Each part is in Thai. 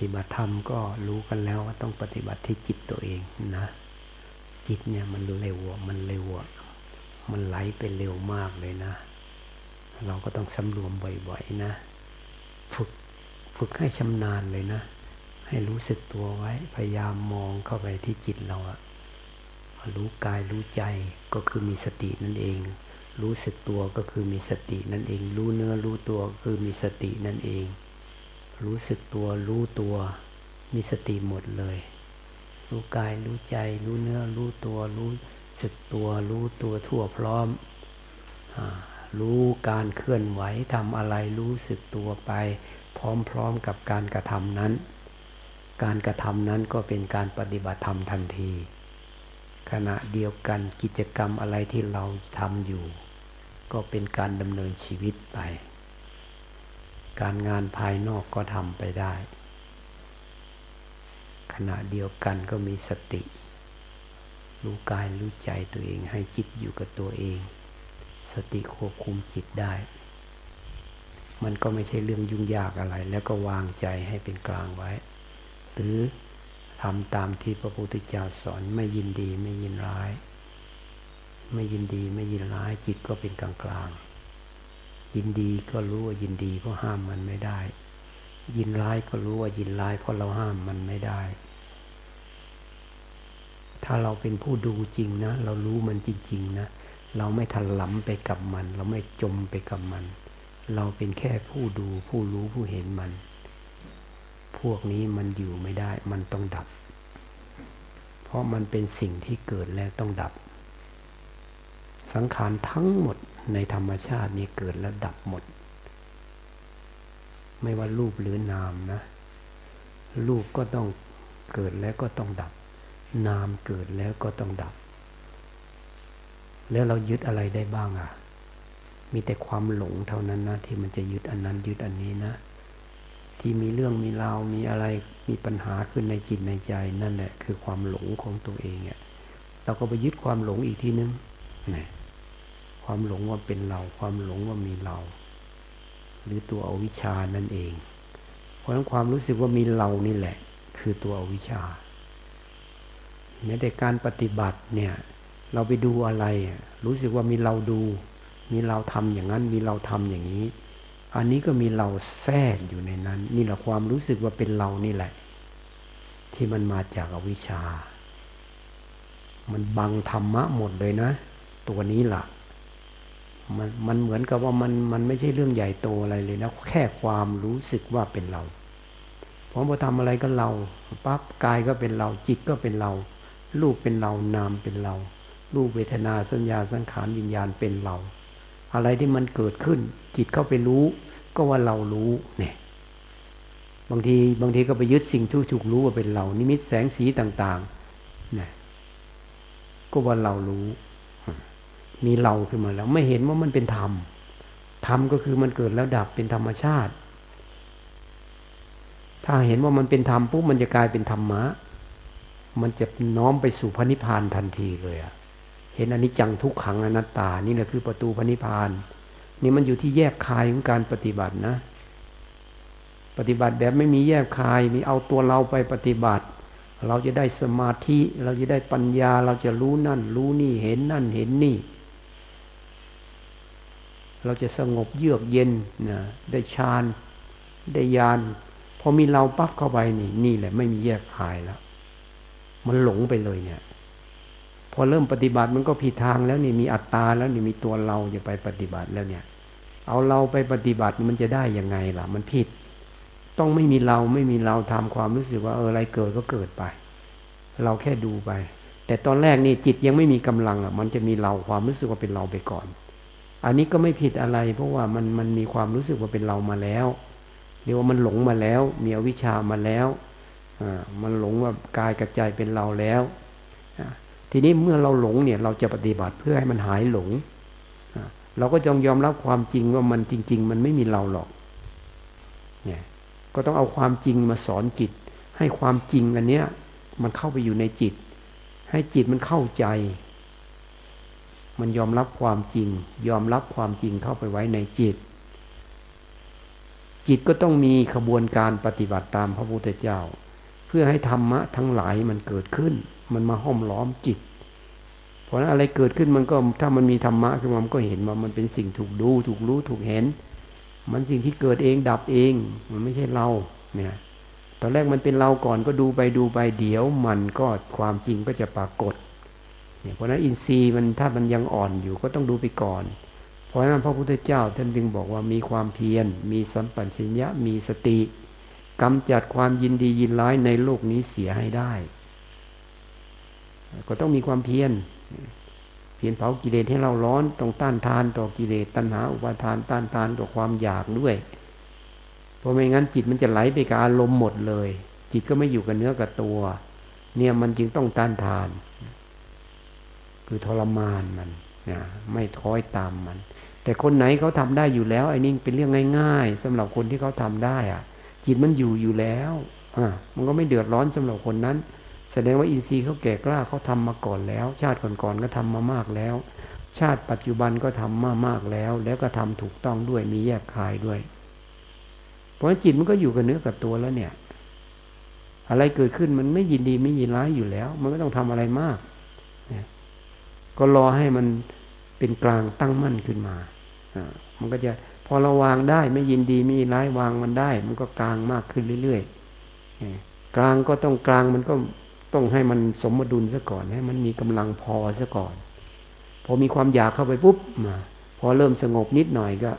ฏิบัติธรรมก็รู้กันแล้วว่าต้องปฏิบัติที่จิตตัวเองนะ จิตเนี่ยมันเร็วมันเร็วมันไหลไปเร็วมากเลยนะ เราก็ต้องสำรวมบ่อยๆนะ ฝึกฝึกให้ชำนาญเลยนะ ให้รู้สึกตัวไว้ พยายามมองเข้าไปที่จิตเราอะรู้กายรู้ใจก็คือมีสตินั่นเอง รู้สึกตัวก็คือมีสตินั่นเอง รู้เนื้อรู้ตัวคือมีสตินั่นเอง รู้สึกตัวรู้ตัวมีสติหมดเลย รู้กายรู้ใจ รู้เนื้อรู้ตัวรู้สึกตัว รู้ตัวทั่วพร้อมอรู้การเคลื่อนไหวทำอะไรรู้สึกตัวไป พร้อมๆกับการกระทำนั้น การกระทำนั้นก็เป็นการปฏิบัติธรรมทันที ขณะเดียวกันกิจกรรมอะไรที่เราทำอยู่ ก็เป็นการดำเนินชีวิตไป การงานภายนอกก็ทำไปได้ ขณะเดียวกันก็มีสติ รู้กายรู้ใจตัวเองให้จิตอยู่กับตัวเอง สติควบคุมจิตได้ มันก็ไม่ใช่เรื่องยุ่งยากอะไร แล้วก็วางใจให้เป็นกลางไว้ หรือทำตามที่พระพุทธเจ้าสอนไม่ยินดีไม่ยินร้าย ไม่ยินดีไม่ยินร้ายจิตก็เป็นกลางกลาง ยินดีก็รู้ว่ายินดีเพราะห้ามมันไม่ได้ ยินร้ายก็รู้ว่ายินร้ายเพราะเราห้ามมันไม่ได้ ถ้าเราเป็นผู้ดูจริงนะ เรารู้มันจริง ๆ นะ เราไม่ถลำไปกับมัน เราไม่จมไปกับมัน เราเป็นแค่ผู้ดูผู้รู้ผู้เห็นมัน พวกนี้มันอยู่ไม่ได้ มันต้องดับ เพราะมันเป็นสิ่งที่เกิดแล้วต้องดับ สังขารทั้งหมด ในธรรมชาตินี้เกิดแล้วดับหมด ไม่ว่ารูปหรือนามนะ รูปก็ต้องเกิดแล้วก็ต้องดับ นามเกิดแล้วก็ต้องดับ แล้วเรายึดอะไรได้บ้างอะ มีแต่ความหลงเท่านั้นนะที่มันจะยึดอันนั้นยึดอันนี้นะ ที่มีเรื่องมีราวมีอะไรมีปัญหาขึ้นในจิตในใจนั่นแหละคือความหลงของตัวเองเนี่ยเราก็ไปยึดความหลงอีกทีนึงนะ ความหลงว่าเป็นเรา ความหลงว่ามีเรา หรือตัวอวิชานั่นเอง เพราะฉะนั้นความรู้สึกว่ามีเรานี่แหละ คือตัวอวิชาแม้แต่การปฏิบัติเนี่ยเราไปดูอะไร รู้สึกว่ามีเราดู มีเราทำอย่างนั้น มีเราทำอย่างนี้ อันนี้ก็มีเราแทรกอยู่ในนั้น นี่แหละความรู้สึกว่าเป็นเรานี่แหละ ที่มันมาจากอวิชชา มันบังธรรมะหมดเลยนะ ตัวนี้ล่ะ มันมันเหมือนกับว่ามันมันไม่ใช่เรื่องใหญ่โตอะไรเลยนะแค่ความรู้สึกว่าเป็นเราพอมาทำอะไรก็เราปั๊บกายก็เป็นเรา จิตก็เป็นเรา รูปเป็นเรานามเป็นเรา รูปเวทนาสัญญาสังขารวิญญาณเป็นเรา อะไรที่มันเกิดขึ้น จิตเข้าไปรู้ ก็ว่าเรารู้เนี่ยบางทีบางทีก็ไปยึดสิ่งที่ถูกรู้ว่าเป็นเรา นิมิตแสงสีต่างๆเนี่ยก็ว่าเรารู้ มีเราขึ้นมาแล้ว ไม่เห็นว่ามันเป็นธรรมธรรมก็คือมันเกิดแล้วดับเป็นธรรมชาติ ถ้าเห็นว่ามันเป็นธรรมปุ๊บมันจะกลายเป็นธรรมะ มันจะน้อมไปสู่พระนิพพานทันทีเลยอะเห็นอนิจจังทุกขังอนัตตา นี่แหละคือประตูพระนิพพาน นี่มันอยู่ที่แยกคายของการปฏิบัตินะ ปฏิบัติแบบไม่มีแยกคาย มีเอาตัวเราไปปฏิบัติ เราจะได้สมาธิ เราจะได้ปัญญา เราจะรู้นั่น รู้นี่ เห็นนั่น เห็นนี่ เราจะสงบเยือกเย็นนะได้ฌานได้ญาณพอมีเราปั๊บเข้าไปนี่ นี่แหละไม่มีแยกคายแล้ว มันหลงไปเลยเนี่ย พอเริ่มปฏิบัติมันก็ผิดทางแล้วนี่มีอัตตาแล้วนี่มีตัวเราจะไปปฏิบัติแล้วเนี่ย เอาเราไปปฏิบัติมันจะได้ยังไงล่ะ มันผิด ต้องไม่มีเราไม่มีเราทำความรู้สึกว่าเอออะไรเกิดก็เกิดไป เราแค่ดูไป แต่ตอนแรกนี่จิตยังไม่มีกำลังอะ มันจะมีเราความรู้สึกว่าเป็นเราไปก่อน อันนี้ก็ไม่ผิดอะไร เพราะว่ามันมันมีความรู้สึกว่าเป็นเรามาแล้วเรียกว่ามันหลงมาแล้ว มีอวิชามาแล้วอ่ามันหลงว่ากายกับใจเป็นเราแล้วทีนี้เมื่อเราหลงเนี่ยเราจะปฏิบัติเพื่อให้มันหายหลงเราก็จงยอมรับความจริงว่ามันจริง ๆ มันไม่มีเราหรอกเนี่ยก็ต้องเอาความจริงมาสอนจิต ให้ความจริงอันเนี้ยมันเข้าไปอยู่ในจิต ให้จิตมันเข้าใจ มันยอมรับความจริง ยอมรับความจริงเข้าไปไว้ในจิต จิตก็ต้องมีขบวนการปฏิบัติตามพระพุทธเจ้า เพื่อให้ธรรมะทั้งหลายมันเกิดขึ้น มันมาห้อมล้อมจิต เพราะนั้นอะไรเกิดขึ้นมันก็ถ้ามันมีธรรมะขึ้นมามันก็เห็นว่ามันเป็นสิ่งถูกดูถูกรู้ถูกเห็น มันสิ่งที่เกิดเองดับเอง มันไม่ใช่เราเนี่ยตอนแรกมันเป็นเราก่อนก็ดูไปดูไปเดี๋ยวมันก็ความจริงก็จะปรากฏ เพราะนั้นอินทรีย์มันถ้ามันยังอ่อนอยู่ก็ต้องดูไปก่อน เพราะนั้นพระพุทธเจ้าท่านจึงบอกว่ามีความเพียร มีสัมปัญญะมีสติกำจัดความยินดียินร้ายในโลกนี้เสียให้ได้ ก็ต้องมีความเพียรเพียรเผากิเลสให้เราร้อนต้องต้านทานต่อกิเลสตัณหาอุปาทานต้านทานต่อความอยากด้วย เพราะไม่งั้นจิตมันจะไหลไปกับอารมณ์หมดเลย จิตก็ไม่อยู่กับเนื้อกับตัว เนี่ยมันจึงต้องต้านทาน คือทรมานมันนะไม่ท้อยตามมัน แต่คนไหนเขาทำได้อยู่แล้วไอ้นี่เป็นเรื่องง่าย ๆสำหรับคนที่เขาทำได้อะจิตมันอยู่อยู่แล้วอะมันก็ไม่เดือดร้อนสำหรับคนนั้น แสดงว่าอินทรีย์เขาแก่กล้าเขาทำมาก่อนแล้ว ชาติก่อนๆก็ทำมามากแล้ว ชาติปัจจุบันก็ทำมามากแล้ว แล้วก็ทำถูกต้องด้วยมีแยกคายด้วย เพราะจิตมันก็อยู่กับเนื้อกับตัวแล้วเนี่ย อะไรเกิดขึ้นมันไม่ยินดีไม่ยินร้ายอยู่แล้ว มันก็ต้องทำอะไรมาก ก็รอให้มันเป็นกลางตั้งมั่นขึ้นมาอ่ามันก็จะพอเราวางได้ไม่ยินดีไม่ยินร้ายวางมันได้ มันก็กลางมากขึ้นเรื่อยๆกลางก็ต้องกลางมันก็ต้องให้มันสมดุลซะก่อน ให้มันมีกำลังพอซะก่อน พอมีความอยากเข้าไปปุ๊บมาพอเริ่มสงบนิดหน่อยก็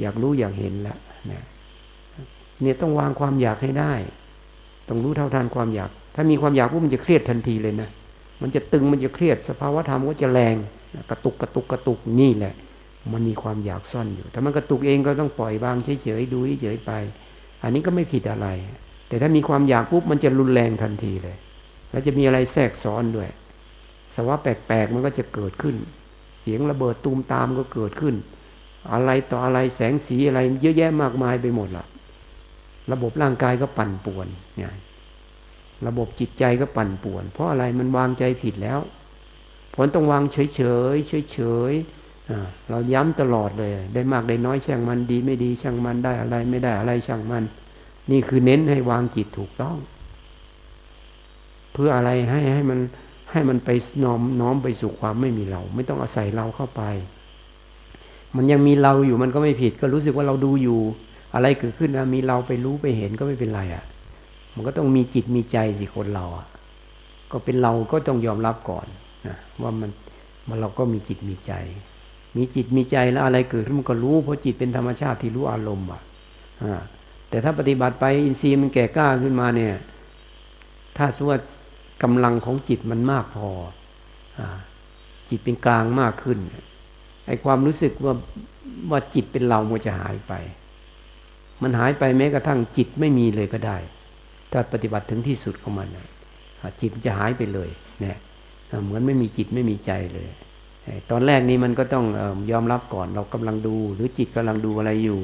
อยากรู้อยากเห็นแล้วนะเนี่ยต้องวางความอยากให้ได้ ต้องรู้เท่าทันความอยาก ถ้ามีความอยากปุ๊บมันจะเครียดทันทีเลยนะ มันจะตึงมันจะเครียดสภาวะธรรมก็จะแรงกระตุกกระตุกกระตุกนี่แหละ มันมีความอยากซ่อนอยู่แต่มันกระตุกเองก็ต้องปล่อยวางเฉยๆดูเฉยๆไป อันนี้ก็ไม่ผิดอะไร แต่ถ้ามีความอยากปุ๊บมันจะรุนแรงทันทีเลย แล้วจะมีอะไรแทรกซ้อนด้วยสภาวะแปลกๆมันก็จะเกิดขึ้น เสียงระเบิดตูมตามก็เกิดขึ้น อะไรต่ออะไรแสงสีอะไรเยอะแยะมากมายไปหมดละระบบร่างกายก็ปั่นป่วนเนี่ย ระบบจิตใจก็ปั่นป่วน เพราะอะไรมันวางใจผิดแล้ว ผลต้องวางเฉยเฉยเฉยเฉยเราย้ำตลอดเลย ได้มากได้น้อยช่างมันดีไม่ดีช่างมันได้อะไรไม่ได้อะไรช่างมัน นี่คือเน้นให้วางจิตถูกต้อง เพื่ออะไรให้ให้มันให้มันไปน้อมน้อมไปสู่ความไม่มีเรา ไม่ต้องอาศัยเราเข้าไป มันยังมีเราอยู่มันก็ไม่ผิด ก็รู้สึกว่าเราดูอยู่ อะไรเกิดขึ้นนะมีเราไปรู้ไปเห็นก็ไม่เป็นไรอะ่ะ มันก็ต้องมีจิตมีใจสิคนเราอะ ก็เป็นเราก็ต้องยอมรับก่อนนะว่ามันมันเราก็มีจิตมีใจ มีจิตมีใจแล้วอะไรเกิดขึ้นมันก็รู้เพราะจิตเป็นธรรมชาติที่รู้อารมณ์อะแต่ถ้าปฏิบัติไปอินทรีย์มันแก่กล้าขึ้นมาเนี่ย ถ้าสมมติกำลังของจิตมันมากพออจิตเป็นกลางมากขึ้นไอความรู้สึกว่าว่าจิตเป็นเรามันจะหายไป มันหายไปแม้กระทั่งจิตไม่มีเลยก็ได้ ถ้าปฏิบัติถึงที่สุดของมันจิตจะหายไปเลยเนี่ยเหมือนไม่มีจิตไม่มีใจเลย ตอนแรกนี้มันก็ต้องยอมรับก่อนเรากำลังดู หรือจิตกำลังดูอะไรอยู่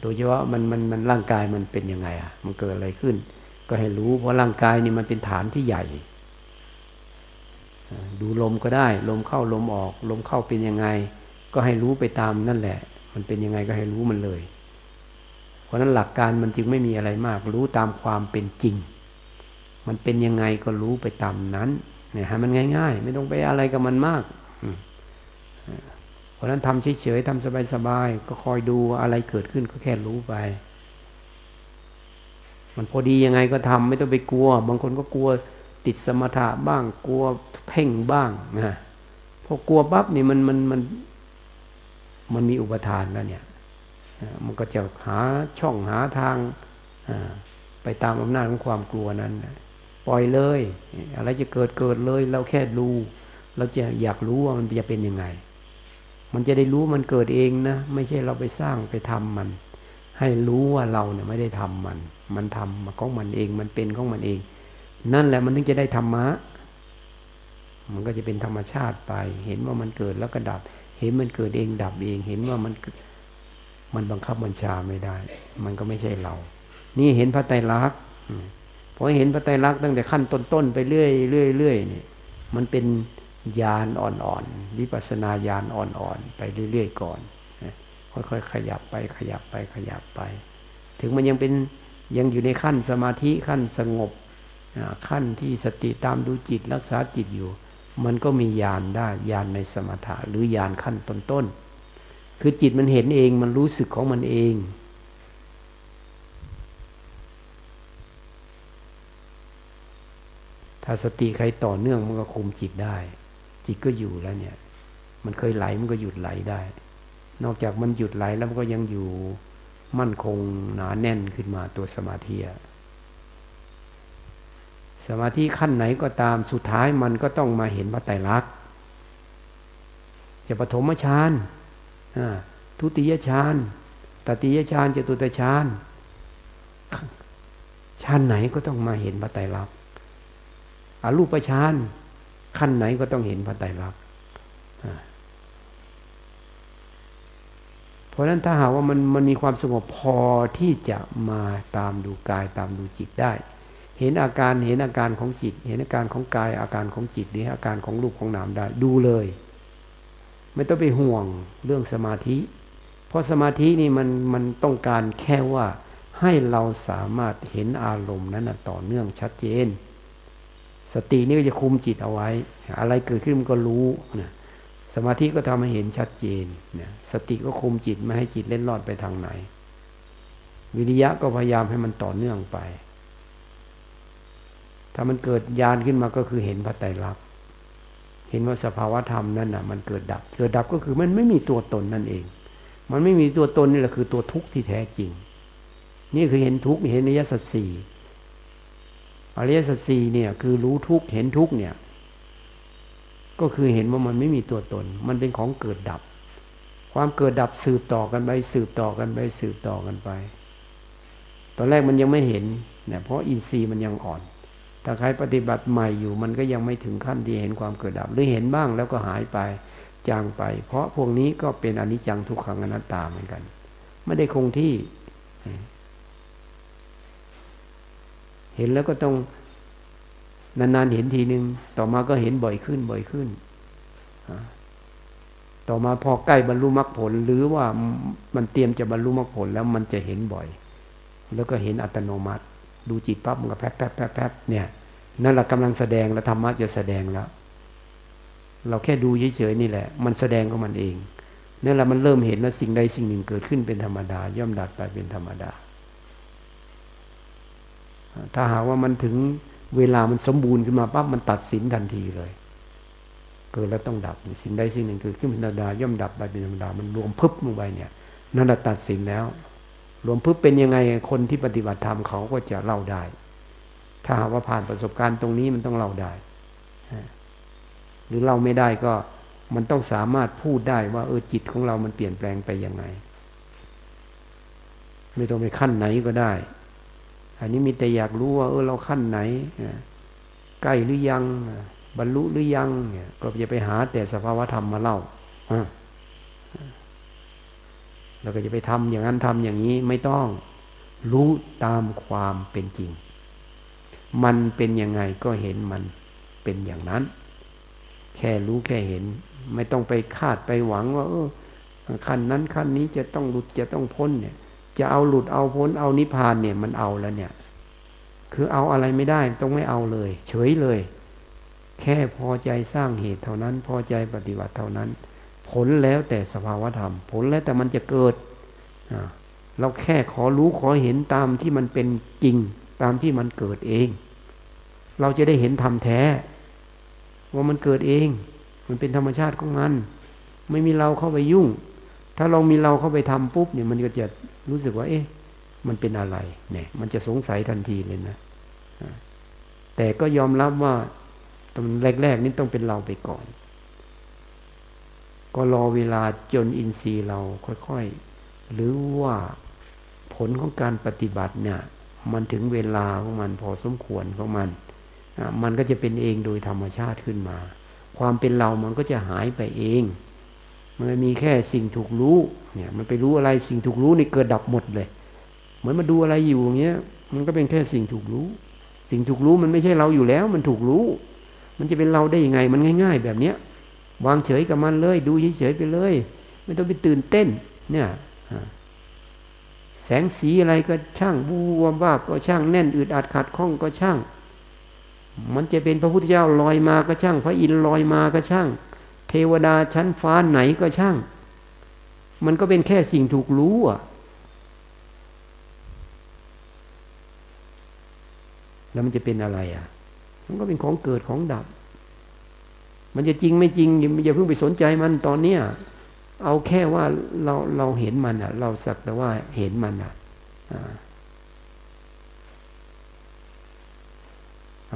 โดยเฉพาะมันมันมันร่างกายมันเป็นยังไงอะ มันเกิดอะไรขึ้น ก็ให้รู้เพราะร่างกายนี่มันเป็นฐานที่ใหญ่ ดูลมก็ได้ ลมเข้าลมออก ลมเข้าเป็นยังไง ก็ให้รู้ไปตามนั่นแหละ มันเป็นยังไงก็ให้รู้มันเลย ราะนั้นหลักการมันจึงไม่มีอะไรมาก รู้ตามความเป็นจริง มันเป็นยังไงก็รู้ไปตามนั้นเนี่ยให้มันง่าย ๆ ไม่ต้องไปอะไรกับมันมาก เพราะนั้นทำเฉยๆทำสบายๆก็คอยดูอะไรเกิดขึ้นก็แค่รู้ไป มันพอดียังไงก็ทำไม่ต้องไปกลัว บางคนก็กลัวติดสมถะบ้าง กลัวเพ่งบ้างนะพอกลัวปั๊บนี่มันมันมันมันมีอุปทานแล้วเนี่ย มันก็จะหาช่องหาทางไปตามอำนาจของความกลัวนั้น ปล่อยเลย อะไรจะเกิดเกิดเลย เราแค่รู้เราจะอยากรู้ว่ามันจะเป็นยังไง มันจะได้รู้มันเกิดเองนะ ไม่ใช่เราไปสร้างไปทำมัน ให้รู้ว่าเราเนี่ยไม่ได้ทำมัน มันทำมาของมันเอง มันเป็นของมันเอง นั่นแหละมันถึงจะได้ธรรมะ มันก็จะเป็นธรรมชาติไป เห็นว่ามันเกิดแล้วก็ดับ เห็นมันเกิดเองดับเอง เห็นว่ามัน มันบังคับบัญชาไม่ได้ มันก็ไม่ใช่เรา นี่เห็นพระไตรลักษณ์พอเห็นพระไตรลักษณ์ตั้งแต่ขั้นต้นๆไปเรื่อยเรื่อยเรื่อยนี่มันเป็นญาณอ่อนๆวิปัสนาญาณอ่อนๆไปเรื่อยๆก่อนค่อยๆขยับไปขยับไปขยับไป ถึงมันยังเป็นยังอยู่ในขั้นสมาธิขั้นสงบขั้นที่สติตามดูจิตรักษาจิตอยู่ มันก็มีญาณได้ญาณในสมถะหรือญาณขั้นต้นๆ คือจิตมันเห็นเองมันรู้สึกของมันเอง ถ้าสติใครต่อเนื่องมันก็คุมจิตได้ จิตก็อยู่แล้วเนี่ย มันเคยไหลมันก็หยุดไหลได้ นอกจากมันหยุดไหลแล้วมันก็ยังอยู่มั่นคงหนาแน่นขึ้นมาตัวสมาธิสมาธิขั้นไหนก็ตามสุดท้ายมันก็ต้องมาเห็นพระไตรลักษณ์จะปฐมฌาน ทุติยฌานตติยฌานจตุตฌานฌานไหนก็ต้องมาเห็นพระไตรลักษณ์อรูปฌานขั้นไหนก็ต้องเห็นพระไตรลักษณ์เพราะฉะนั้นถ้าหากว่ามันมันมีความสงบพอที่จะมาตามดูกายตามดูจิตได้ เห็นอาการเห็นอาการของจิต เห็นอาการของกายอาการของจิตหรืออาการของรูปของนามได้ ดูเลย ไม่ต้องไปห่วงเรื่องสมาธิ เพราะสมาธินี่มันมันต้องการแค่ว่าให้เราสามารถเห็นอารมณ์นั้นต่อเนื่องชัดเจน สตินี่ก็จะคุมจิตเอาไว้ อะไรเกิดขึ้นมันก็รู้นะสมาธิก็ทำให้เห็นชัดเจนนี่ยสติก็คุมจิตไม่ให้จิตเล่นรอดไปทางไหน วิริยะก็พยายามให้มันต่อเนื่องไป ถ้ามันเกิดญาณขึ้นมาก็คือเห็นพระไตรลักษณ์ เห็นว่าสภาวะธรรมนั่นน่ะมันเกิดดับ เกิดดับก็คือมันไม่มีตัวตนนั่นเอง มันไม่มีตัวตนนี่แหละคือตัวทุกข์ที่แท้จริง นี่คือเห็นทุกข์เห็นอริยสัจสี่อริยสัจสี่เนี่ยคือรู้ทุกข์เห็นทุกข์เนี่ย ก็คือเห็นว่ามันไม่มีตัวตน มันเป็นของเกิดดับ ความเกิดดับสืบต่อกันไป สืบต่อกันไป สืบต่อกันไป ตอนแรกมันยังไม่เห็นเนี่ยเพราะอินทรีย์มันยังอ่อน ถ้าใครปฏิบัติใหม่อยู่มันก็ยังไม่ถึงขั้นที่เห็นความเกิดดับ หรือเห็นบ้างแล้วก็หายไปจางไป เพราะพวกนี้ก็เป็นอนิจจังทุกขังอนัตตาเหมือนกัน ไม่ได้คงที่ เห็นแล้วก็ต้องนานๆเห็นทีหนึ่งต่อมาก็เห็นบ่อยขึ้นบ่อยขึ้น ต่อมาพอใกล้บรรลุมรรคผล หรือว่ามันเตรียมจะบรรลุมรรคผลแล้วมันจะเห็นบ่อย แล้วก็เห็นอัตโนมัติ ดูจิตปั๊บมันก็แป๊บแป๊บแป๊บแป๊บเนี่ยนั่นแหละกำลังแสดงแล้วธรรมะจะแสดงแล้ว เราแค่ดูเฉยๆนี่แหละ มันแสดงของมันเองนั่นแหละมันเริ่มเห็นแล้วสิ่งใดสิ่งหนึ่งเกิดขึ้นเป็นธรรมดา ย่อมดับไปเป็นธรรมดา ถ้าหากว่ามันถึงเวลามันสมบูรณ์ขึ้นมาปั๊บมันตัดสินทันทีเลย เกิดแล้วต้องดับสิ่งใดสิ่งหนึ่งเกิดขึ้นเป็นธรรมดา ย่อมดับไปเป็นธรรมดา มันรวมพึบลงไปเนี่ยนั่นแหละตัดสินแล้ว รวมพึบเป็นยังไงคนที่ปฏิบัติธรรมเขาก็จะเล่าได้ ถ้าหากว่าผ่านประสบการณ์ตรงนี้มันต้องเล่าได้ หรือเล่าไม่ได้ก็มันต้องสามารถพูดได้ว่าเออจิตของเรามันเปลี่ยนแปลงไปยังไง ไม่ต้องไปขั้นไหนก็ได้ อันนี้มีแต่อยากรู้ว่า เออเราขั้นไหนใกล้หรือยัง บรรลุหรือยังเนี่ยก็จะไปหาแต่สภาวธรรมมาเล่า เราก็จะไปทำอย่างนั้นทำอย่างนี้ไม่ต้องรู้ตามความเป็นจริง มันเป็นยังไงก็เห็นมันเป็นอย่างนั้น แค่รู้แค่เห็น ไม่ต้องไปคาดไปหวังว่าเออขั้นนั้นขั้นนี้จะต้องหลุดจะต้องพ้นเนี่ย จะเอาหลุดเอาพ้นเอานิพพานเนี่ยมันเอาแล้วเนี่ย คือเอาอะไรไม่ได้ต้องไม่เอาเลย เฉยเลย แค่พอใจสร้างเหตุเท่านั้น พอใจปฏิบัติเท่านั้น ผลแล้วแต่สภาวธรรม ผลแล้วแต่มันจะเกิด เราแค่ขอรู้ขอเห็นตามที่มันเป็นจริงตามที่มันเกิดเอง เราจะได้เห็นธรรมแท้ ว่ามันเกิดเอง มันเป็นธรรมชาติของมัน ไม่มีเราเข้าไปยุ่ง ถ้าเรามีเราเข้าไปทำปุ๊บเนี่ยมันก็จะรู้สึกว่า เอ๊ะ มันเป็นอะไร เนี่ย มันจะสงสัยทันทีเลยนะแต่ก็ยอมรับว่าตอนแรกๆนี่ต้องเป็นเราไปก่อน ก็รอเวลาจนอินทรีย์เราค่อยๆ หรือว่าผลของการปฏิบัติเนี่ย มันถึงเวลาของมันพอสมควรของมัน มันก็จะเป็นเองโดยธรรมชาติขึ้นมา ความเป็นเรามันก็จะหายไปเอง มันมีแค่สิ่งถูกรู้เนี่ย มันไปรู้อะไรสิ่งถูกรู้นี่เกิดดับหมดเลย เหมือนมาดูอะไรอยู่อย่างเงี้ย มันก็เป็นแค่สิ่งถูกรู้ สิ่งถูกรู้มันไม่ใช่เราอยู่แล้ว มันถูกรู้ มันจะเป็นเราได้ยังไง มันง่าย ๆ แบบเนี้ย วางเฉยกับมันเลย ดูเฉยๆไปเลย ไม่ต้องไปตื่นเต้น เนี่ยแสงสีอะไรก็ช่างบูวบ้าก็ช่างแน่นอึดอัดขัดข้องก็ช่าง มันจะเป็นพระพุทธเจ้าลอยมาก็ช่าง พระอินทร์ลอยมาก็ช่าง เทวดาชั้นฟ้าไหนก็ช่าง มันก็เป็นแค่สิ่งถูกรู้อะแล้วมันจะเป็นอะไรอะ มันก็เป็นของเกิดของดับ มันจะจริงไม่จริงอย่าเพิ่งไปสนใจมันตอนเนี้ยเอาแค่ว่าเราเราเห็นมันอะ เราสักแต่ว่าเห็นมันอะ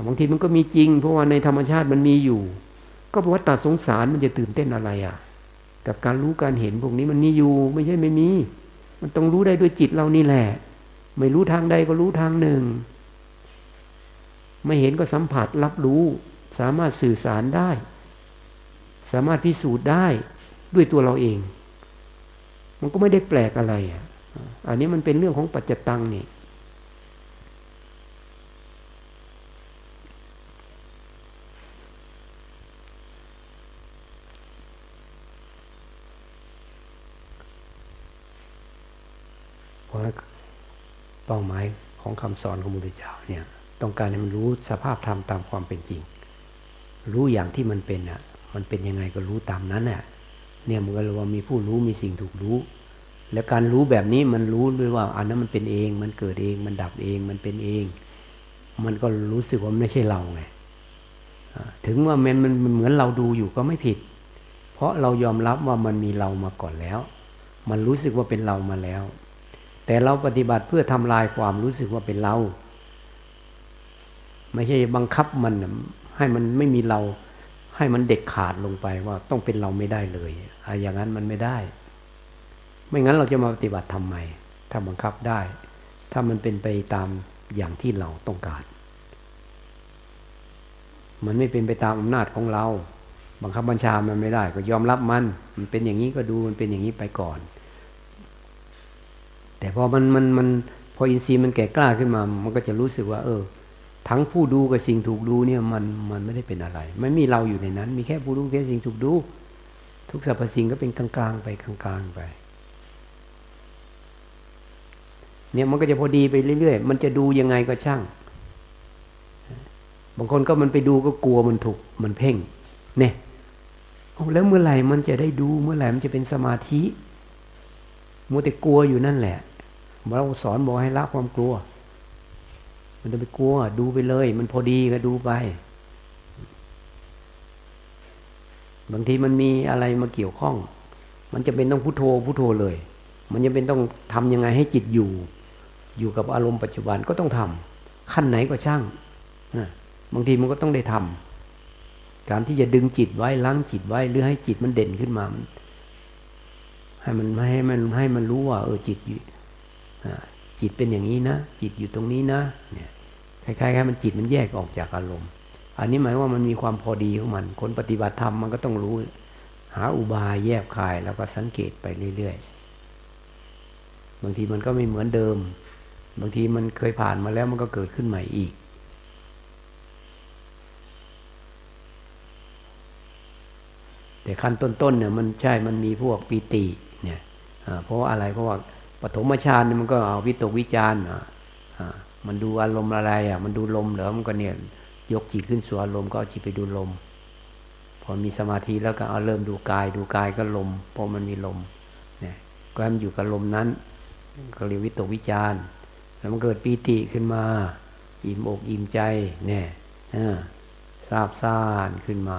บางทีมันก็มีจริง เพราะว่าในธรรมชาติมันมีอยู่ ก็เพราะว่าตัดสงสารมันจะตื่นเต้นอะไรอะ กับการรู้การเห็นพวกนี้มันมีอยู่ ไม่ใช่ไม่มี มันต้องรู้ได้ด้วยจิตเรานี่แหละ ไม่รู้ทางใดก็รู้ทางหนึ่ง ไม่เห็นก็สัมผัสรับรู้ สามารถสื่อสารได้ สามารถพิสูจน์ได้ด้วยตัวเราเอง มันก็ไม่ได้แปลกอะไรอะอันนี้มันเป็นเรื่องของปัจจตังนี่เพราะเป้าหมายของคำสอนของมุทธเจ้าเนี่ยต้องการให้มันรู้สภาพธรรมตามความเป็นจริง รู้อย่างที่มันเป็นอะ มันเป็นยังไงก็รู้ตามนั้นแหละเนี่ยมันก็เลยว่ามีผู้รู้มีสิ่งถูกรู้ แล้วการรู้แบบนี้มันรู้ด้วยว่าอันนั้นมันเป็นเอง มันเกิดเอง มันดับเอง มันเป็นเอง มันก็รู้สึกว่าไม่ใช่เราไงถึงว่ามันมันเหมือนเราดูอยู่ก็ไม่ผิด เพราะเรายอมรับว่ามันมีเรามาก่อนแล้ว มันรู้สึกว่าเป็นเรามาแล้ว แต่เราปฏิบัติเพื่อทำลายความรู้สึกว่าเป็นเรา ไม่ใช่บังคับมันให้มันไม่มีเรา ให้มันเด็ดขาดลงไปว่าต้องเป็นเราไม่ได้เลยอะอย่างนั้นมันไม่ได้ ไม่งั้นเราจะมาปฏิบัติทำไม ถ้าบังคับได้ ถ้ามันเป็นไปตามอย่างที่เราต้องการ มันไม่เป็นไปตามอำนาจของเรา บังคับบัญชามันไม่ได้ ก็ยอมรับมัน มันเป็นอย่างนี้ก็ดูมันเป็นอย่างนี้ไปก่อน แต่พอมันมันมันพออินทรีย์มันแก่กล้าขึ้นมา มันก็จะรู้สึกว่า เออ ทั้งผู้ดูกับสิ่งถูกดูเนี่ยมันมันไม่ได้เป็นอะไร ไม่มีเราอยู่ในนั้น มีแค่ผู้ดูแค่สิ่งถูกดู ทุกสรรพสิ่งก็เป็นกลางๆไปกลางๆไป เนี่ยมันก็จะพอดีไปเรื่อยๆ มันจะดูยังไงก็ช่าง บางคนก็มันไปดูก็กลัวมันถูกมันเพ่ง เนี่ยแล้วเมื่อไหร่มันจะได้ดูเมื่อไหร่มันจะเป็นสมาธิมัวแต่กลัวอยู่นั่นแหละเราสอนบอกให้ละความกลัว มันจะไปกลัว ดูไปเลย มันพอดีก็ดูไป บางทีมันมีอะไรมาเกี่ยวข้อง มันจะเป็นต้องพุโทโธพุโทโธเลย มันจะเป็นต้องทํำยังไงให้จิตอยู่ อยู่กับอารมณ์ปัจจุบันก็ต้องทำขั้นไหนก็ช่างบางทีมันก็ต้องได้ทำการที่จะดึงจิตไว้ล้างจิตไว้หรือให้จิตมันเด่นขึ้นมาให้มันให้มันให้มันรู้ว่า เออจิตจิตเป็นอย่างนี้นะ จิตอยู่ตรงนี้นะ เนี่ย คล้ายๆมันจิตมันแยกออกจากอารมณ์ อันนี้หมายว่ามันมีความพอดีของมัน คนปฏิบัติธรรมมันก็ต้องรู้ หาอุบายแยบคายแล้วก็สังเกตไปเรื่อยๆ บางทีมันก็ไม่เหมือนเดิม บางทีมันเคยผ่านมาแล้วมันก็เกิดขึ้นใหม่อีกแต่ขั้นต้นๆเนี่ยมันใช่ มันมีพวกปีติเนี่ยเพราะอะไร เพราะว่าปฐมฌานมันก็เอาวิตกวิจารณ์ มันดูอารมณ์อะไรอะ มันดูลมเหรอมันก็เนี่ย ยกจิตขึ้นสู่อารมณ์ก็จิตไปดูลม พอมีสมาธิแล้วก็เอาเริ่มดูกาย ดูกายก็ลมเพอมันมีลมเนี่ยก็ให้มันอยู่กับลมนั้นก็เรียกวิตกวิจารแล้วมันเกิดปีติขึ้นมา อิ่มอกอิ่มใจเนี่ยทราบซ่านขึ้นมา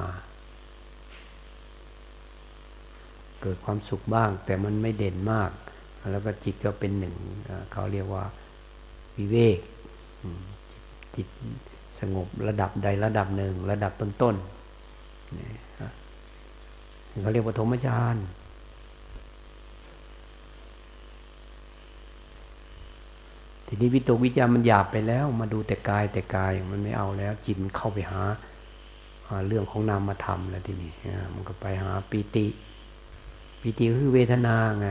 เกิดความสุขบ้าง แต่มันไม่เด่นมาก แล้วก็จิตก็เป็นหนึ่งเขาเรียกว่าวิเวก จิตสงบระดับใดระดับหนึ่ง ระดับต้นๆนี่เขาเรียกว่าธมฌานทีนี้วิตกวิจารมันหยาบไปแล้ว มาดูแต่กายแต่กายมันไม่เอาแล้ว จิตมันเข้าไปหาเรื่องของนามธรรมแล้วทีนี้มันก็ไปหาปีติปีติคือเวทนาไง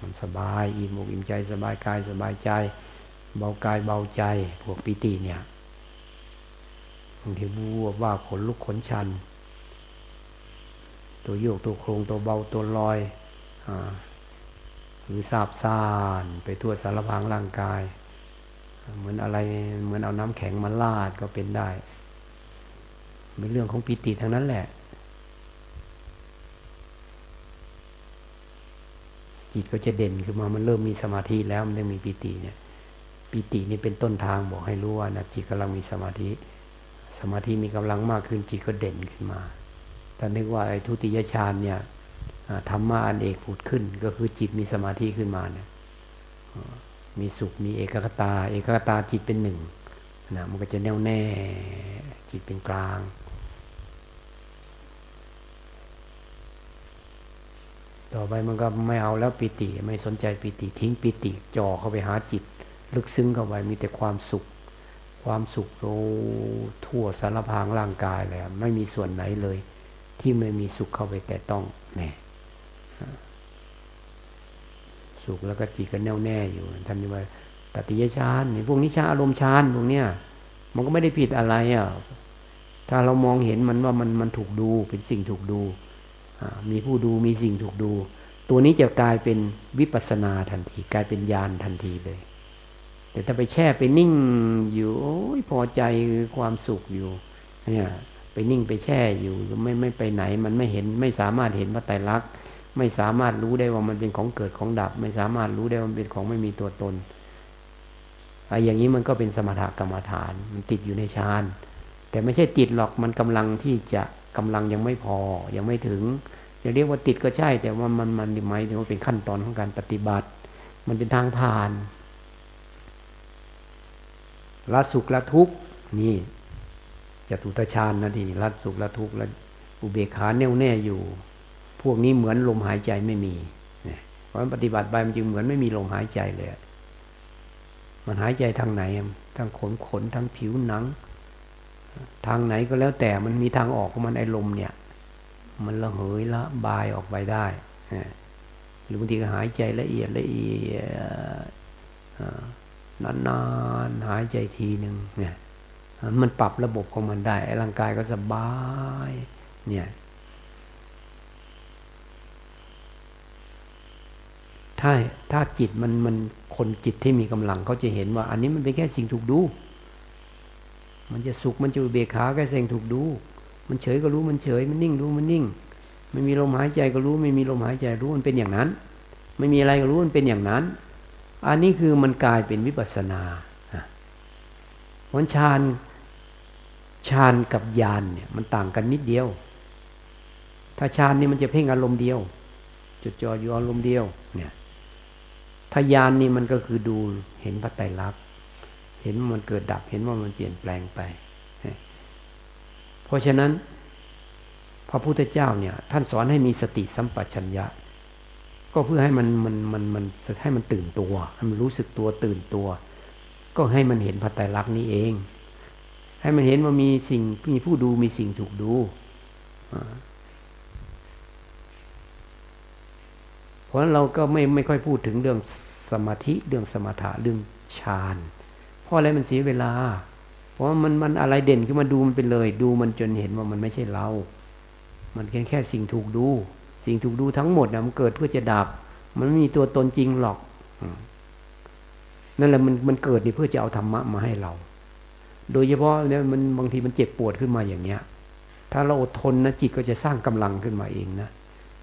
มันสบายอิ่มอกอิ่มใจสบายกายสบายใจ เบากายเบาใจพวกปิติเนี่ยบางทีบูว่าขนลุกขนชัน ตัวโยกตัวโครงตัวเบาตัวลอยอคือซาบซ่านไปทั่วสารพางร่างกาย เหมือนอะไรเหมือนเอาน้ำแข็งมาลาดก็เป็นได้เป็นเรื่องของปิติทั้งนั้นแหละ จิตก็จะเด่นขึ้นมามันเริ่มมีสมาธิแล้วมันยังมีปิติเนี่ย ปิตินี่เป็นต้นทางบอกให้รู้ว่านะจิตกำลังมีสมาธิ สมาธิมีกำลังมากขึ้นจิตก็เด่นขึ้นมาถ้านึกว่าไอ้ทุติยฌานเนี่ยธรรมะอันเอกผุดขึ้น ก็คือจิตมีสมาธิขึ้นมาเนี่ยมีสุขมีเอกคตา เอกคตาจิตเป็นหนึ่งนะมันก็จะแน่วแน่จิตเป็นกลาง ต่อไปมันก็ไม่เอาแล้วปิติ ไม่สนใจปิติทิ้งปิติจ่อเข้าไปหาจิต ลึกซึ้งเข้าไปมีแต่ความสุข ความสุขโอ้ทั่วสารพางร่างกายเลยไม่มีส่วนไหนเลย ที่ไม่มีสุขเข้าไปแต่ต้องแน่สุขแล้วก็จิตก็แน่วแน่อยู่ท่านเรียกว่าตติยฌานนี่พวกนี้ฌาอารมณ์ฌานพวกเนี้ยมันก็ไม่ได้ผิดอะไรอะถ้าเรามองเห็นมันว่ามันมันถูกดูเป็นสิ่งถูกดูมีผู้ดูมีสิ่งถูกดู ตัวนี้จะกลายเป็นวิปัสนาทันที กลายเป็นญาณทันทีเลย แต่ถ้าไปแช่ไปนิ่งอยู่โอ้ยพอใจความสุขอยู่เนี่ยไปนิ่งไปแช่อยู่ไม่ไม่ไปไหน มันไม่เห็นไม่สามารถเห็นว่าไตรลักษณ์ไม่สามารถรู้ได้ว่ามันเป็นของเกิดของดับ ไม่สามารถรู้ได้ว่ามันเป็นของไม่มีตัวตนไอ้อย่างนี้มันก็เป็นสมถกรรมฐาน มันติดอยู่ในฌานแต่ไม่ใช่ติดหรอกมันกำลังที่จะกำลังยังไม่พอยังไม่ถึงจะเรียกว่าติดก็ใช่ แต่ว่ามันมันหมายถึงว่าเป็นขั้นตอนของการปฏิบัติ มันเป็นทางผ่าน ละสุขละทุกข์นี่จตุตฌานนะทีละสุขละทุกข์ละอุเบกขาแน่วแน่อยู่ พวกนี้เหมือนลมหายใจไม่มีเพราะปฏิบัติไปมันจึงเหมือนไม่มีลมหายใจเลย มันหายใจทางไหนทั้งขนขนทั้งผิวหนัง ทางไหนก็แล้วแต่มันมีทางออกของมันไอ้ลมเนี่ย มันละเหยละบายออกไปได้หรือบางทีก็หายใจละเอียดละเอียด นานๆหายใจทีหนึ่งเนี่ยมันปรับระบบของมันได้ร่างกายก็สบาย เนี่ย ถ้าถ้าจิตมันมันคนจิตที่มีกำลังเขาจะเห็นว่า อันนี้มันเป็นแค่สิ่งถูกดู มันจะสุขมันจะเบขาแค่สิ่งถูกดู มันเฉยก็รู้มันเฉย มันนิ่งรู้มันนิ่ง ไม่มีลมหายใจก็รู้ ไม่มีลมหายใจรู้มันเป็นอย่างนั้น ไม่มีอะไรก็รู้มันเป็นอย่างนั้น อันนี้คือมันกลายเป็นวิปัสนาวันฌานฌานกับญาณเนี่ยมันต่างกันนิดเดียว ถ้าฌานนี่มันจะเพ่งอารมณ์เดียว จดจ่ออยู่อารมณ์เดียวเนี่ยทยานนี่มันก็คือดูเห็นพระไตรลักษณ์เห็นมันเกิดดับเห็นว่ามันเปลี่ยนแปลงไป เพราะฉะนั้น พระพุทธเจ้าเนี่ย ท่านสอนให้มีสติสัมปชัญญะ ก็เพื่อให้มันมันมันมันให้มันตื่นตัวให้มันรู้สึกตัวตื่นตัว ก็ให้มันเห็นพระไตรลักษณ์นี้เอง ให้มันเห็นว่ามีสิ่งมีผู้ดูมีสิ่งถูกดูเพราะเราก็ไม่ไม่ค่อยพูดถึงเรื่องสมาธิเรื่องสมถะเรื่องฌานเพราะอะไรมันเสียเวลา เพราะมันมันอะไรเด่นขึ้นมาดูมันไปเลย ดูมันจนเห็นว่ามันไม่ใช่เรา มันแค่แค่สิ่งถูกดู สิ่งถูกดูทั้งหมดนะมันเกิดเพื่อจะดับ มันไม่มีตัวตนจริงหรอกนั่นแหละมันมันเกิดนี่เพื่อจะเอาธรรมะมาให้เรา โดยเฉพาะเนี่ยมันบางทีมันเจ็บปวดขึ้นมาอย่างเนี้ย ถ้าเราอดทนนะจิตก็จะสร้างกำลังขึ้นมาเองนะ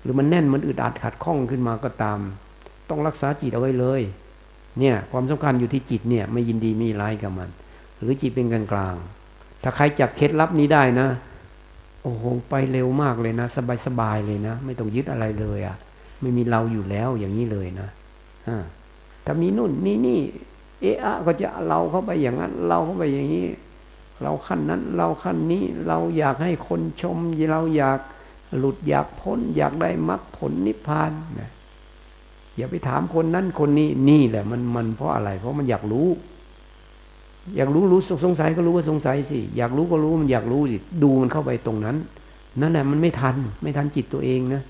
หรือมันแน่นมันอึดอัดขัดข้องขึ้นมาก็ตาม ต้องรักษาจิตเอาไว้เลย เนี่ย ความสำคัญอยู่ที่จิตเนี่ย ไม่ยินดีไม่ร้ายกับมัน หรือจิตเป็นกลางกลาง ถ้าใครจับเคล็ดลับนี้ได้นะ โอ้โหไปเร็วมากเลยนะ สบายสบายเลยนะ ไม่ต้องยึดอะไรเลยอะ่ะ ไม่มีเราอยู่แล้วอย่างนี้เลยนะถ้ามีนู่นมีนี่ เอะอะก็จะเราเข้าไปอย่างนั้น เราเข้าไปอย่างนี้ เราขั้นนั้น เราขั้นนี้เราอยากให้คนชม เราอยากหลุดอยากพ้น อยากได้มรรคผลนิพพานนะอย่าไปถามคนนั้นคนนี้นี่แหละมันมันเพราะอะไร เพราะมันอยากรู้ อยากรู้รู้สงสัยก็รู้ว่าสงสัยสิ อยากรู้ก็รู้มันอยากรู้สิดูมันเข้าไปตรงนั้น นั่นแหละมันไม่ทัน ไม่ทันจิตตัวเองนะ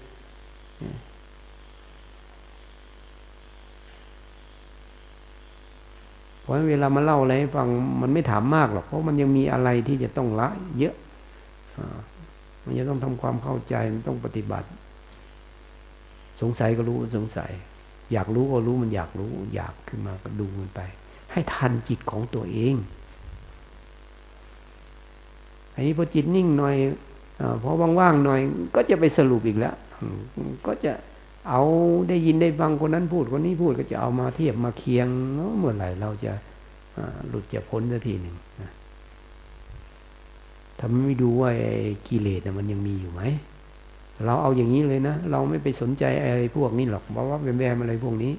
เพราะเวลามาเล่าอะไรให้ฟังมันไม่ถามมากหรอกเพราะมันยังมีอะไรที่จะต้องละเยอะมันจะต้องทำความเข้าใจมันต้องปฏิบัติ สงสัยก็รู้สงสัย อยากรู้ก็รู้มันอยากรู้ อยากขึ้นมาก็ดูมันไป ให้ทันจิตของตัวเอง อันนี้พอจิตนิ่งหน่อยอพอว่างๆหน่อย ก็จะไปสรุปอีกแล้ว ก็จะเอาได้ยินได้ฟังคนนั้นพูดคนนี้พูดก็จะเอามาเทียบมาเคียงเมื่อไหร่เราจะหลุดจะพ้นสักทีหนึ่งทำไม่ดูว่ากิเลสมันยังมีอยู่ไหม เราเอาอย่างนี้เลยนะ เราไม่ไปสนใจอะไรพวกนี้หรอกเพราะว่าเป็นแบมอะไรพวกนี้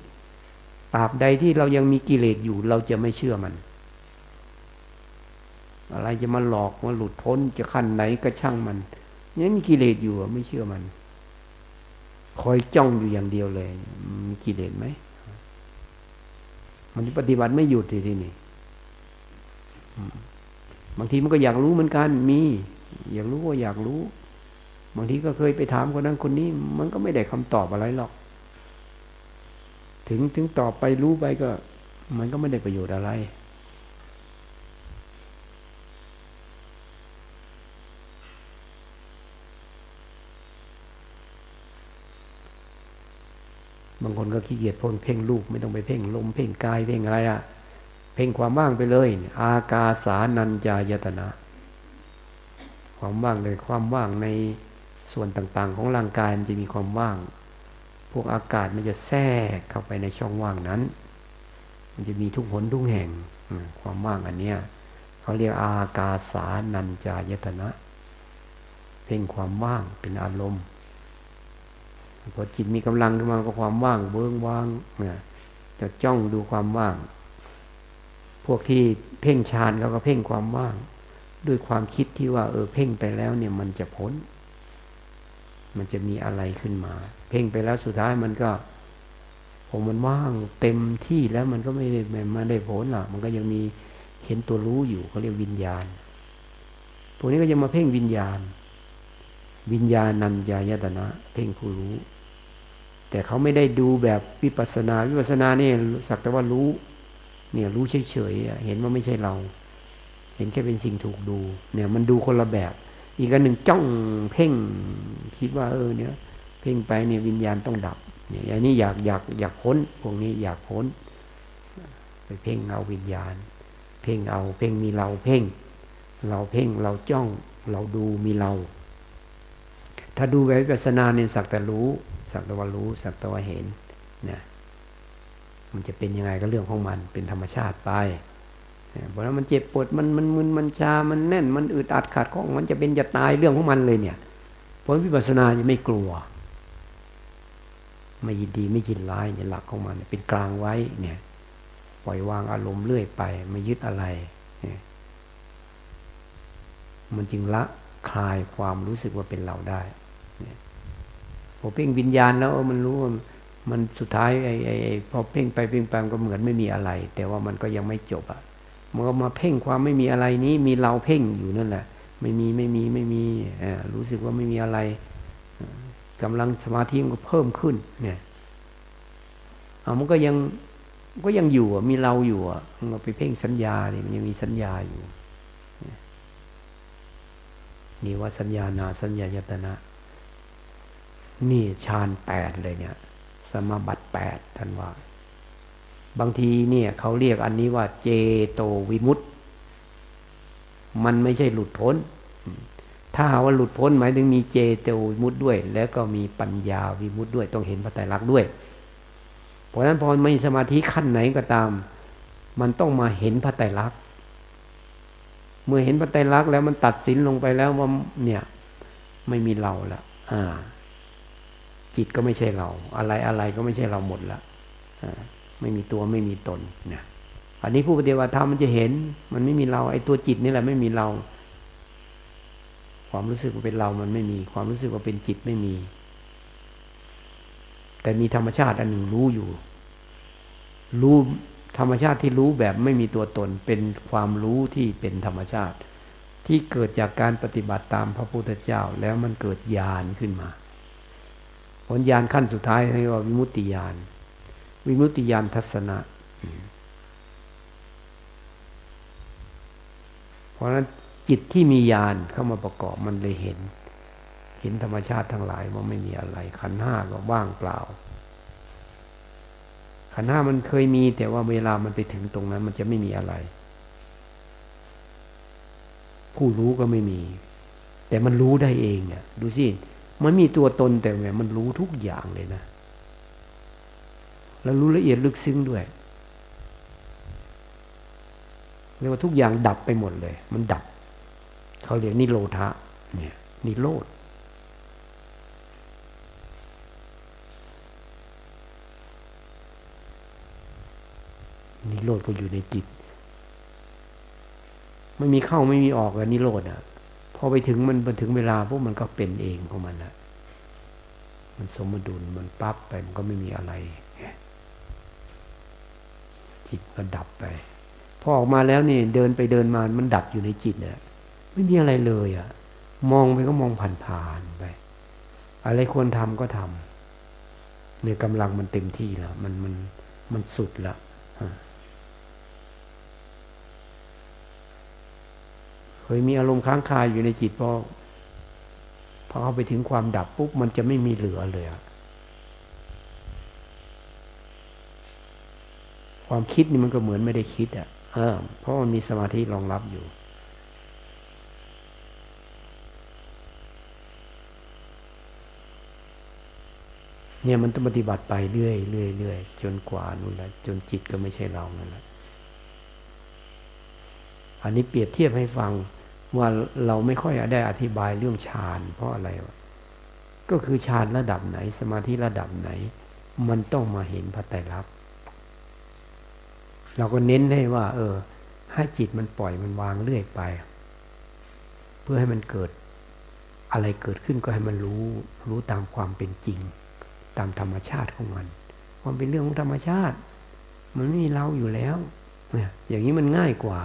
ตราบใดที่เรายังมีกิเลสอยู่ เราจะไม่เชื่อมัน อะไรจะมาหลอกมาหลุดพ้นจะขั้นไหนก็ช่างมันยังมีกิเลสอยู่ไม่เชื่อมัน คอยจ้องอยู่อย่างเดียวเลย มีกิเลสไหมมันปฏิบัติไม่หยุดทีนี่บางทีมันก็อยากรู้เหมือนกันมี อยากรู้ก็อยากรู้ บางทีก็เคยไปถามคนนั้นคนนี้ มันก็ไม่ได้คำตอบอะไรหรอก ถึงถึงตอบไปรู้ไปก็ มันก็ไม่ได้ประโยชน์อะไร บางคนก็ขี้เกียจพ่นเพ่งรูปไม่ต้องไปเพ่งลมเพ่งกายเพ่งอะไรอะเพ่งความว่างไปเลย อากาสานัญจายตนะ ความว่างเลยความว่างในส่วนต่าง ๆ ของร่างกายมันจะมีความว่าง พวกอากาศมันจะแทรกเข้าไปในช่องว่างนั้น มันจะมีทุกหนทุกแห่งความว่างอันเนี้ยเขาเรียกอากาสานัญจายตนะ เพ่งความว่างเป็นอารมณ์พอจิตมีกำลังขึ้นมาก็ความว่างเบื้องว่างเนี่ยจะจ้องดูความว่าง พวกที่เพ่งฌานเขาก็เพ่งความว่าง ด้วยความคิดที่ว่า เออเพ่งไปแล้วเนี่ยมันจะพ้น มันจะมีอะไรขึ้นมา เพ่งไปแล้วสุดท้ายมันก็ผมมันว่างเต็มที่แล้วมันก็ไม่ได้ไม่ได้ผลหรอกมันก็ยังมีเห็นตัวรู้อยู่เขาเรียกวิญญาณพวกนี้ก็จะมาเพ่งวิญญาณ วิญญาณัญญายตนะ เพ่งผู้รู้ แต่เขาไม่ได้ดูแบบวิปัสนาวิปัสนาเนี่ยสักแต่ว่ารู้ เนี่ยรู้เฉยๆเห็นว่าไม่ใช่เรา เห็นแค่เป็นสิ่งถูกดู เนี่ยมันดูคนละแบบ อีกอันหนึ่งจ้องเพ่งคิดว่าเออเนี่ย เพ่งไปเนี่ยวิญญาณต้องดับเนี่ยอันนี้อยากอยากอยากพ้นพวกนี้อยากพ้น ไปเพ่งเอาวิญญาณ เพ่งเอาเพ่งมีเราเพ่ง เราเพ่งเราจ้องเราดูมีเรา ถ้าดูแบบวิปัสนาเนี่ยสักแต่รู้ สักแต่ว่ารู้สักแต่ว่าเห็นเนี่ยมันจะเป็นยังไงก็เรื่องของมันเป็นธรรมชาติไป เพราะนั้นมันเจ็บปวดมันมันมึนมันชา มันแน่น มันอึดอัดขาดข้องมันจะเป็นจะตายเรื่องของมันเลยเนี่ยผลวิปัสสนาจะไม่กลัว ไม่ยินดีไม่ยินร้ายเนี่ยหลักของมันเป็นกลางไว้เนี่ย ปล่อยวางอารมณ์เรื่อยไป ไม่ยึดอะไรเนี่ยมันจึงละคลายความรู้สึกว่าเป็นเราได้พอเพ่งวิญญาณแล้วมันรู้ว่ามันสุดท้ายไอ้ไอ้พอเพ่งไปเพ่งไปก็เหมือนไม่มีอะไร แต่ว่ามันก็ยังไม่จบอะ มันก็มาเพ่งความไม่มีอะไรนี้มีเราเพ่งอยู่นั่นแหละ ไม่มีไม่มีไม่มีรู้สึกว่าไม่มีอะไรกำลังสมาธิมันก็เพิ่มขึ้น เนี่ยเอามันก็ยังก็ยังอยู่มีเราอยู่อะมันไปเพ่งสัญญาเนี่ยมันยังมีสัญญาอยู่นี่ว่าสัญญานาสัญญายตนะ นี่ฌานแปดเลยเนี่ย สมาบัติแปดท่านว่า บางทีเนี่ยเขาเรียกอันนี้ว่าเจโตวิมุตต์มันไม่ใช่หลุดพ้น ถ้าว่าหลุดพ้นหมายถึงมีเจโตวิมุตต์ด้วย แล้วก็มีปัญญาวิมุตต์ด้วย ต้องเห็นพระไตรลักษณ์ด้วย เพราะฉะนั้นพอไม่สมาธิขั้นไหนก็ตาม มันต้องมาเห็นพระไตรลักษณ์เมื่อเห็นพระไตรลักษณ์แล้วมันตัดสินลงไปแล้วว่าเนี่ยไม่มีเราละอ่า จิตก็ไม่ใช่เรา อะไรอะไรก็ไม่ใช่เราหมดละอ่า ไม่มีตัวไม่มีตนนะอันนี้ผู้ปฏิบัติธรรมมันจะเห็น มันไม่มีเราไอ้ตัวจิตนี่แหละไม่มีเรา ความรู้สึกว่าเป็นเรามันไม่มี ความรู้สึกว่าเป็นจิตไม่มี แต่มีธรรมชาติอันหนึ่งรู้อยู่ รู้ธรรมชาติที่รู้แบบไม่มีตัวตน เป็นความรู้ที่เป็นธรรมชาติ ที่เกิดจากการปฏิบัติตามพระพุทธเจ้าแล้วมันเกิดญาณขึ้นมาผลญาณขั้นสุดท้ายเรียกว่าวิมุตติญาณ วิมุตติยานทัศนะเพราะฉะนั้นจิตที่มียานเข้ามาประกอบมันเลยเห็น เห็นธรรมชาติทั้งหลายว่าไม่มีอะไร ขันห้าก็ว่างเปล่า ขันห้ามันเคยมี แต่ว่าเวลามันไปถึงตรงนั้น มันจะไม่มีอะไร ผู้รู้ก็ไม่มี แต่มันรู้ได้เองเนี่ยดูสิมันมีตัวตนแต่แหมมันรู้ทุกอย่างเลยนะ แล้วรู้ละเอียดลึกซึ้งด้วยเรียกว่าทุกอย่างดับไปหมดเลย มันดับเขาเรียกนิโรธะเนี่ยนิโรธนิโรธก็อยู่ในจิต ไม่มีเข้าไม่มีออกอะนิโรธอะพอไปถึงมันไปถึงเวลาพวกมันก็เป็นเองของมันละมันสมดุลมันปั๊บไปมันก็ไม่มีอะไร จิตก็ดับไป พอออกมาแล้วนี่เดินไปเดินมา มันดับอยู่ในจิตเนี่ยไม่มีอะไรเลยอะ่ะ มองไปก็มองผ่านๆไป อะไรควรทำก็ทำเนี่ยกำลังมันเต็มที่แล้ว มันมันมันสุดละเคยมีอารมณ์ค้างคาอยู่ในจิตพอพอเข้าไปถึงความดับปุ๊บมันจะไม่มีเหลือเลยอะ ความคิดนี่มันก็เหมือนไม่ได้คิดอะเออเพราะมันมีสมาธิรองรับอยู่ เนี่ยมันต้องปฏิบัติไปเรื่อยเรื่อยเรื่อยจนกว่านู่นแหละจนจิตก็ไม่ใช่เรานั่นแหละอันนี้เปรียบเทียบให้ฟังว่าเราไม่ค่อยได้อธิบายเรื่องฌานเพราะอะไรวะก็คือฌานระดับไหน สมาธิระดับไหน มันต้องมาเห็นพระไตรลักษณ เราก็เน้นให้ว่า เออ ให้จิตมันปล่อยมันวางเรื่อยไป เพื่อให้มันเกิดอะไรเกิดขึ้นก็ให้มันรู้รู้ตามความเป็นจริง ตามธรรมชาติของมันมันเป็นเรื่องของธรรมชาติ มันไม่มีเราอยู่แล้วเนี่ยอย่างนี้มันง่ายกว่า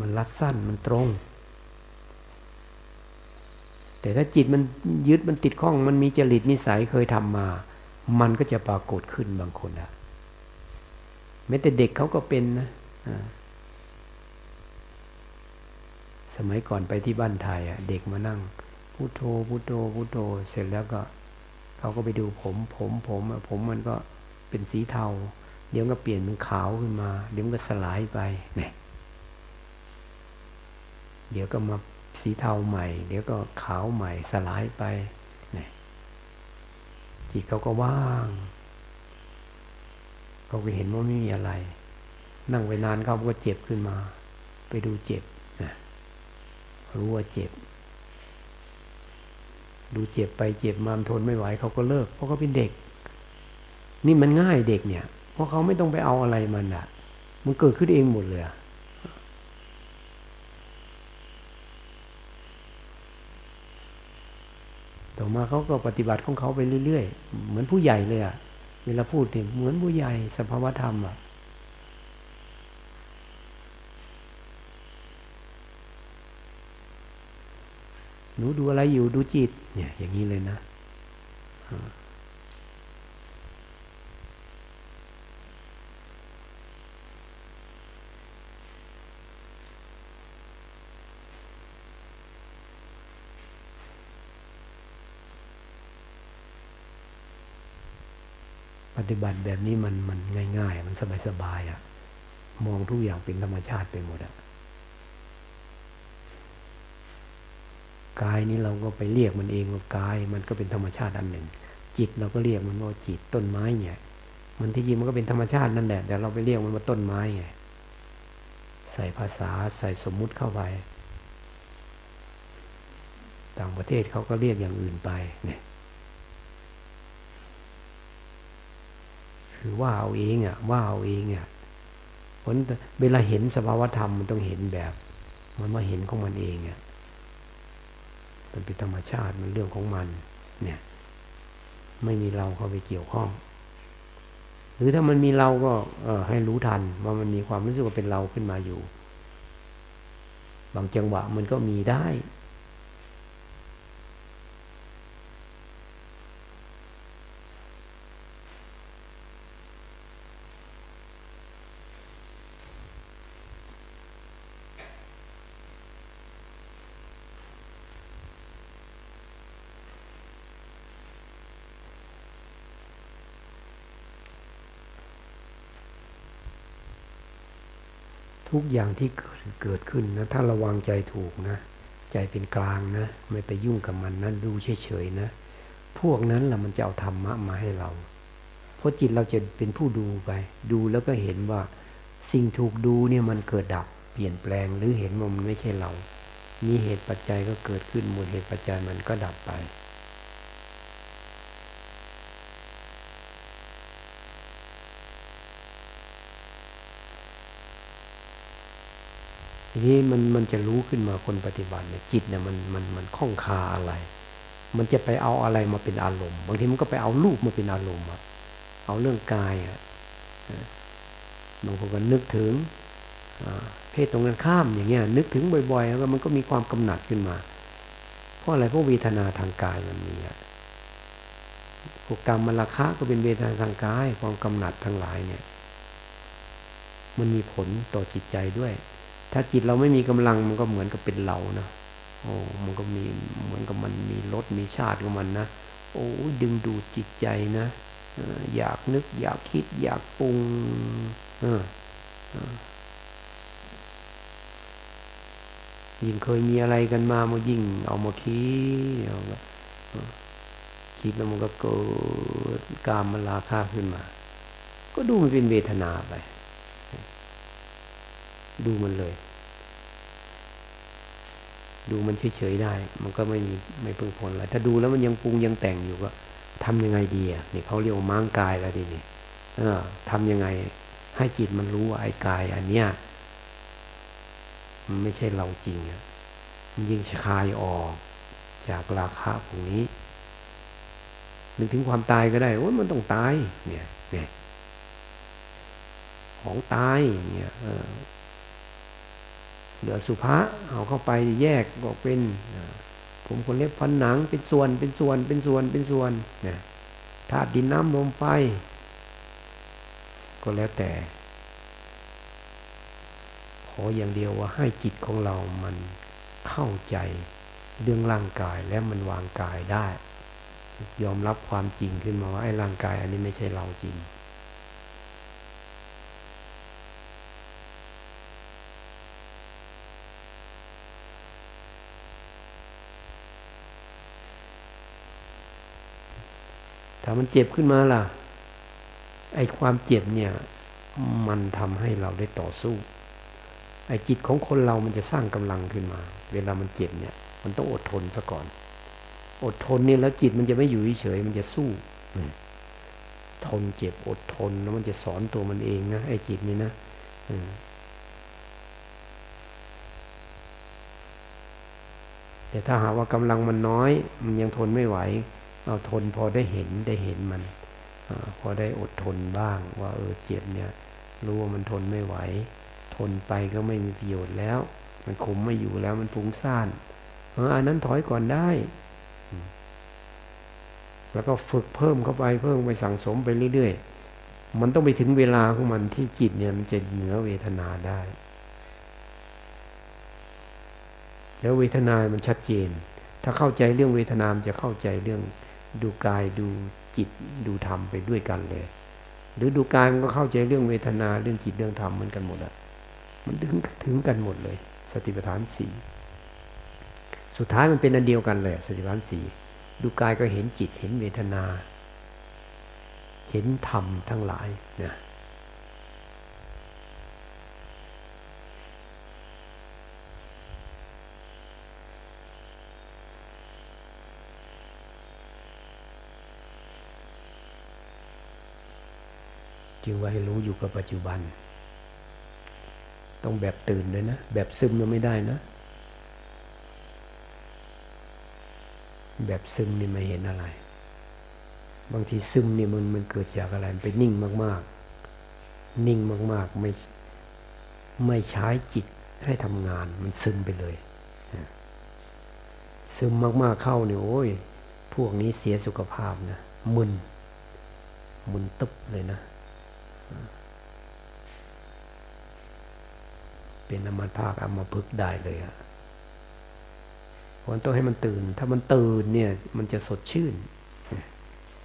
มันรัดสั้นมันตรง แต่ถ้าจิตมันยึดมันติดข้อง มันมีจริตนิสัยเคยทำมา มันก็จะปรากฏขึ้นบางคนอะแม้แต่เด็กเขาก็เป็นนะสมัยก่อนไปที่บ้านไทยอะเด็กมานั่งพุโทโธพุโทโธพุโทโธเสร็จแล้วก็เขาก็ไปดูผม ผมผมผมมันก็เป็นสีเทา เดี๋ยวก็เปลี่ยนเป็นขาวขึ้นมา เดี๋ยวก็สลายไปเนี่ยเดี๋ยวก็มาสีเทาใหม่ เดี๋ยวก็ขาวใหม่สลายไป จิตเขาก็ว่างเขาก็เห็นว่าไม่มีอะไร นั่งไปนานเขาก็เจ็บขึ้นมา ไปดูเจ็บนะรู้ว่าเจ็บ ดูเจ็บไปเจ็บมาทนไม่ไหวเขาก็เลิก เพราะเขาเป็นเด็ก นี่มันง่ายเด็กเนี่ย เพราะเขาไม่ต้องไปเอาอะไรมันอะมันเกิดขึ้นเองหมดเลย ต่อมาเขาก็ปฏิบัติของเขาไปเรื่อยๆ เหมือนผู้ใหญ่เลยอะเวลาพูดเนี่ยเหมือนผู้ใหญ่สภาวธรรมอะหนูดูอะไรอยู่ดูจิต เนี่ย อย่างนี้เลยนะ ฏิบัติแบบนี้มันมันง่าย ๆ มันสบายๆอะ่ะ มองทุกอย่างเป็นธรรมชาติไปหมดอะ่ะกายนี้เราก็ไปเรียกมันเองว่ากาย มันก็เป็นธรรมชาติอันหนึ่ง จิตเราก็เรียกมันว่าจิตต้นไม้เนี่ย มันที่จริงมันก็เป็นธรรมชาตินั่นแหละแต่เราไปเรียกมันว่าต้นไม้ไงใส่ภาษาใส่สมมุติเข้าไป ต่างประเทศเขาก็เรียกอย่างอื่นไปเนี่ย คือว่าเอาเองอะว่าเอาเองอะผลเวลาเห็นสภาวธรรมมันต้องเห็นแบบ มันมาเห็นของมันเองอะมันเป็นธรรมชาติมันเรื่องของมัน เนี่ย ไม่มีเราเข้าไปเกี่ยวข้อง หรือถ้ามันมีเราก็ เออให้รู้ทัน ว่ามันมีความรู้สึกว่าเป็นเราขึ้นมาอยู่ บางจังหวะมันก็มีได้ กอย่างที่เกิดขึ้นนะถ้าระวังใจถูกนะ ใจเป็นกลางนะ ไม่ไปยุ่งกับมันนะดูเฉยๆนะ พวกนั้นแหละมันจะเอาธรรมะมาให้เรา เพราะจิตเราจะเป็นผู้ดูไป ดูแล้วก็เห็นว่า สิ่งถูกดูเนี่ยมันเกิดดับเปลี่ยนแปลงหรือเห็นว่ามันไม่ใช่เรา มีเหตุปัจจัยก็เกิดขึ้นหมดเหตุปัจจัยมันก็ดับไป นี้มันมันจะรู้ขึ้นมาคนปฏิบัติเนี่ยจิตเนี่ยมันมันมันคล้องคาอะไร มันจะไปเอาอะไรมาเป็นอารมณ์ บางทีมันก็ไปเอารูปมาเป็นอารมณ์อะเอาเรื่องกายอะบางคนก็นึกถึงเพศตรงกันข้ามอย่างเงี้ย นึกถึงบ่อยๆแล้วมันก็มีความกำหนัดขึ้นมา เพราะอะไรเพราะเวทนาทางกายมันมีอะพวกกรรมมราคะก็เป็นเวทนาทางกายความกำหนัดทั้งหลายเนี่ย มันมีผลต่อจิตใจด้วย ถ้าจิตเราไม่มีกำลังมันก็เหมือนกับเป็นเรานะโอ้มันก็มีเหมือนกับมันมีรสมีชาติของมันนะโอ้ดึงดูดจิตใจนะอยากนึกอยากคิดอยากปรุงยิ่งเคยมีอะไรกันมามันยิ่งเอามาคิดเอาคิดแล้วมันก็เกิดกามมันราคาขึ้นมา ก็ดูมันเป็นเวทนาไป ดูมันเลย ดูมันเฉยๆได้ มันก็ไม่มีไม่พึงผลอะไรถ้าดูแล้วมันยังปรุงยังแต่งอยู่ก็ทำยังไงดีอะนี่เขาเรียกว่าม้างกายแล้วดินี่เออทำยังไง ให้จิตมันรู้ว่าไอ้กาย อันเนี้ยมันไม่ใช่เราจริงอะมันยิ่งคลายออกจากราคะพวกนี้นึกถึงความตายก็ได้โอ้ยมันต้องตาย เนี่ยเนี่ยของตายเนี่ย เหลือสุภาเอาเข้าไปแยกบอกเป็นผมคนเล็บฟันหนังเป็นส่วนเป็นส่วนเป็นส่วนเป็นส่วนนี่ยธาตุดินน้ำลมไฟก็แล้วแต่ ขออย่างเดียวว่าให้จิตของเรามันเข้าใจเรื่องร่างกายและมันวางกายได้ ยอมรับความจริงขึ้นมาว่าไอ้ร่างกายอันนี้ไม่ใช่เราจริงามันเจ็บขึ้นมาล่ะ ไอ้ความเจ็บเนี่ย มันทำให้เราได้ต่อสู้ ไอ้จิตของคนเรามันจะสร้างกำลังขึ้นมา เวลามันเจ็บเนี่ย มันต้องอดทนซะก่อน อดทนเนี่ยแล้วจิตมันจะไม่อยู่เฉยมันจะสู้ทนเจ็บอดทนแล้วมันจะสอนตัวมันเองนะไอ้จิตนี่นะแต่ถ้าหากว่ากำลังมันน้อย มันยังทนไม่ไหว เอาทนพอได้เห็นได้เห็นมันอพอได้อดทนบ้าง ว่าเออเจ็บเนี่ย รู้ว่ามันทนไม่ไหว ทนไปก็ไม่มีประโยชน์แล้ว มันคุมไม่อยู่แล้วมันฟุ้งซ่านเอออันนั้นถอยก่อนได้แล้วก็ฝึกเพิ่มเข้าไปเพิ่มไปสั่งสมไปเรื่อยๆ มันต้องไปถึงเวลาของมันที่จิตเนี่ยมันจะเหนือเวทนาได้ แล้วเวทนามันชัดเจน ถ้าเข้าใจเรื่องเวทนามจะเข้าใจเรื่อง ดูกายดูจิตดูธรรมไปด้วยกันเลย หรือดูกายมันก็เข้าใจเรื่องเวทนาเรื่องจิตเรื่องธรรมเหมือนกันหมดอะมันถึงถึงกันหมดเลย สติปัฏฐานสี่สุดท้ายมันเป็นอันเดียวกันเลยสติปัฏฐานสี่ดูกายก็เห็นจิตเห็นเวทนา เห็นธรรมทั้งหลายเนี่ย จึงว่าให้รู้อยู่กับปัจจุบัน ต้องแบบตื่นเลยนะ แบบซึมยังไม่ได้นะ แบบซึมนี่ไม่เห็นอะไร บางทีซึมนี่มันมันเกิดจากอะไรไปนิ่งมาก ๆ นิ่งมาก ๆ ไม่ไม่ใช้จิตให้ทำงาน มันซึมไปเลย ซึมมาก ๆ เข้าเนี่ยโอ้ย พวกนี้เสียสุขภาพนะมึนมึนตึ๊บเลยนะ เป็นอมภาคอมาพึกได้เลยอะเพราะต้องให้มันตื่น ถ้ามันตื่นเนี่ยมันจะสดชื่น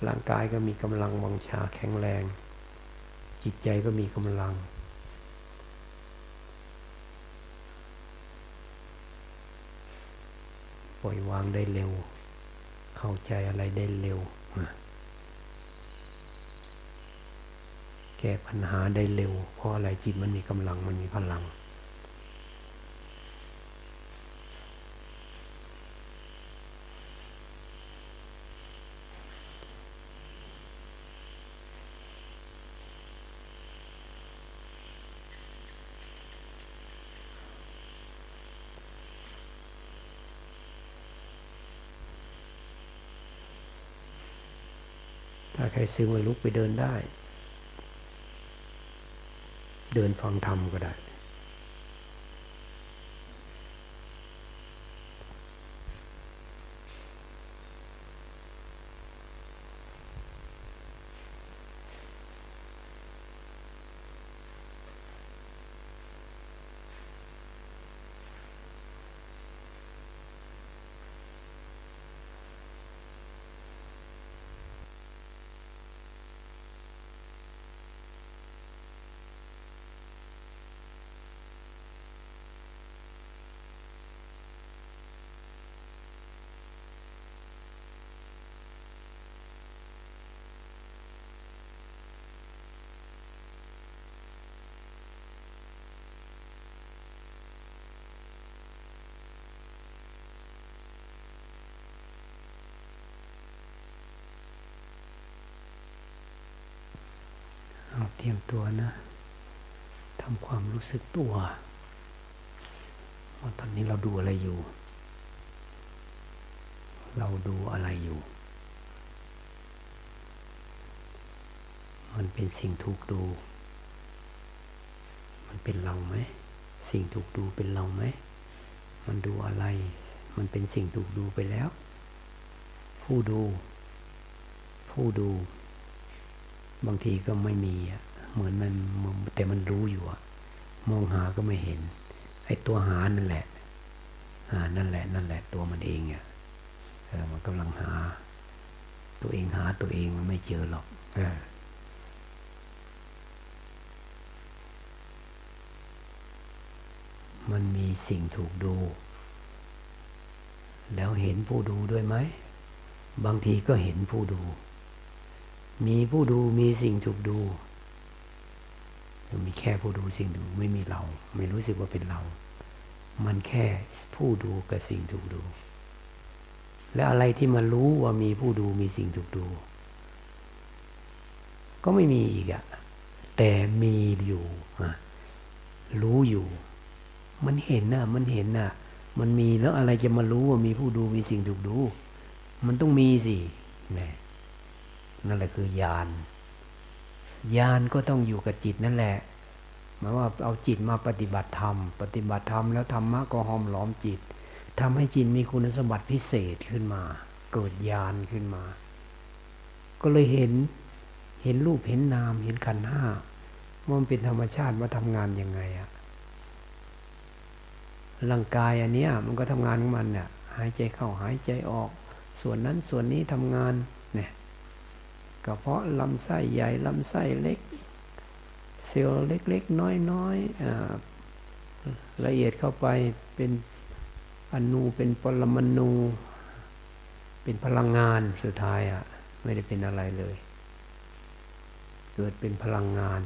ร่างกายก็มีกำลังวังชาแข็งแรง จิตใจก็มีกำลังปล่อยวางได้เร็ว เข้าใจอะไรได้เร็ว แก้ปัญหาได้เร็ว เพราะอะไรจิตมันมีกำลังมันมีพลัง ครซึ้งมาลุกไปเดินได้ เดินฟังธรรมก็ได้ เตรียมตัวนะทำความรู้สึกตัวว่าตอนนี้เราดูอะไรอยู่ เราดูอะไรอยู่ มันเป็นสิ่งถูกดู มันเป็นเราไหม สิ่งถูกดูเป็นเราไหม มันดูอะไร มันเป็นสิ่งถูกดูไปแล้ว ผู้ดู ผู้ดู บางทีก็ไม่มีอะ เหมือนมันแต่มันรู้อยู่อะมองหาก็ไม่เห็น ไอ้ตัวหานั่นแหละอ่านั่นแหละ นั่นแหละตัวมันเองอะเออมันกำลังหา ตัวเองหาตัวเองมันไม่เจอหรอกเออมันมีสิ่งถูกดู แล้วเห็นผู้ดูด้วยไหม บางทีก็เห็นผู้ดู มีผู้ดูมีสิ่งถูกดู มีแค่ผู้ดูสิ่งดูไม่มีเรา ไม่รู้สึกว่าเป็นเรา มันแค่ผู้ดูกับสิ่งถูกดู และอะไรที่มารู้ว่ามีผู้ดูมีสิ่งถูกดู ก็ไม่มีอีกอะแต่มีอยู่รู้อยู่ มันเห็นน่ะมันเห็นน่ะมันมีแล้วอะไรจะมารู้ว่ามีผู้ดูมีสิ่งถูกดู มันต้องมีสิแน่นั่นแหละคือญาณ ญาณก็ต้องอยู่กับจิตนั่นแหละหมายว่าเอาจิตมาปฏิบัติธรรม ปฏิบัติธรรมแล้วธรรมะก็หอมหลอมจิตทำให้จิตมีคุณสมบัติพิเศษขึ้นมา เกิดญาณขึ้นมา ก็เลยเห็นเห็นรูปเห็นนามเห็นขันห้าว่ามันเป็นธรรมชาติว่าทำงานยังไงอะร่างกายอันเนี้ยมันก็ทำงานของมันเนี่ยหายใจเข้าหายใจออก ส่วนนั้นส่วนนี้ทำงาน กระเพาะลำไส้ใหญ่ลำไส้เล็ก เซลล์เล็กๆ น้อยๆละเอียดเข้าไปเป็นอนูเป็นปรมาณูเป็นพลังงานสุดท้ายอะไม่ได้เป็นอะไรเลย เกิดเป็นพลังงาน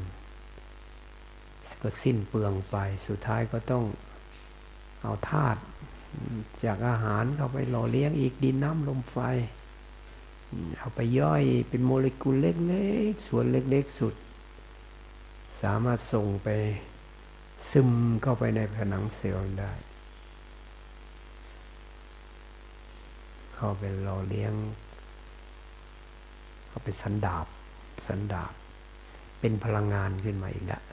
ก็สิ้นเปลืองไปสุดท้ายก็ต้องเอาธาตุจากอาหารเข้าไปหล่อเลี้ยงอีกดินน้ำลมไฟ เอาไปย่อยเป็นโมเลกุลเล็กๆ ส่วนเล็กๆ สุด สามารถส่งไปซึมเข้าไปในผนังเซลล์ได้ เข้าไปหล่อเลี้ยง เข้าไปสันดาบ สันดาบ เป็นพลังงานขึ้นมาอีกแล้ว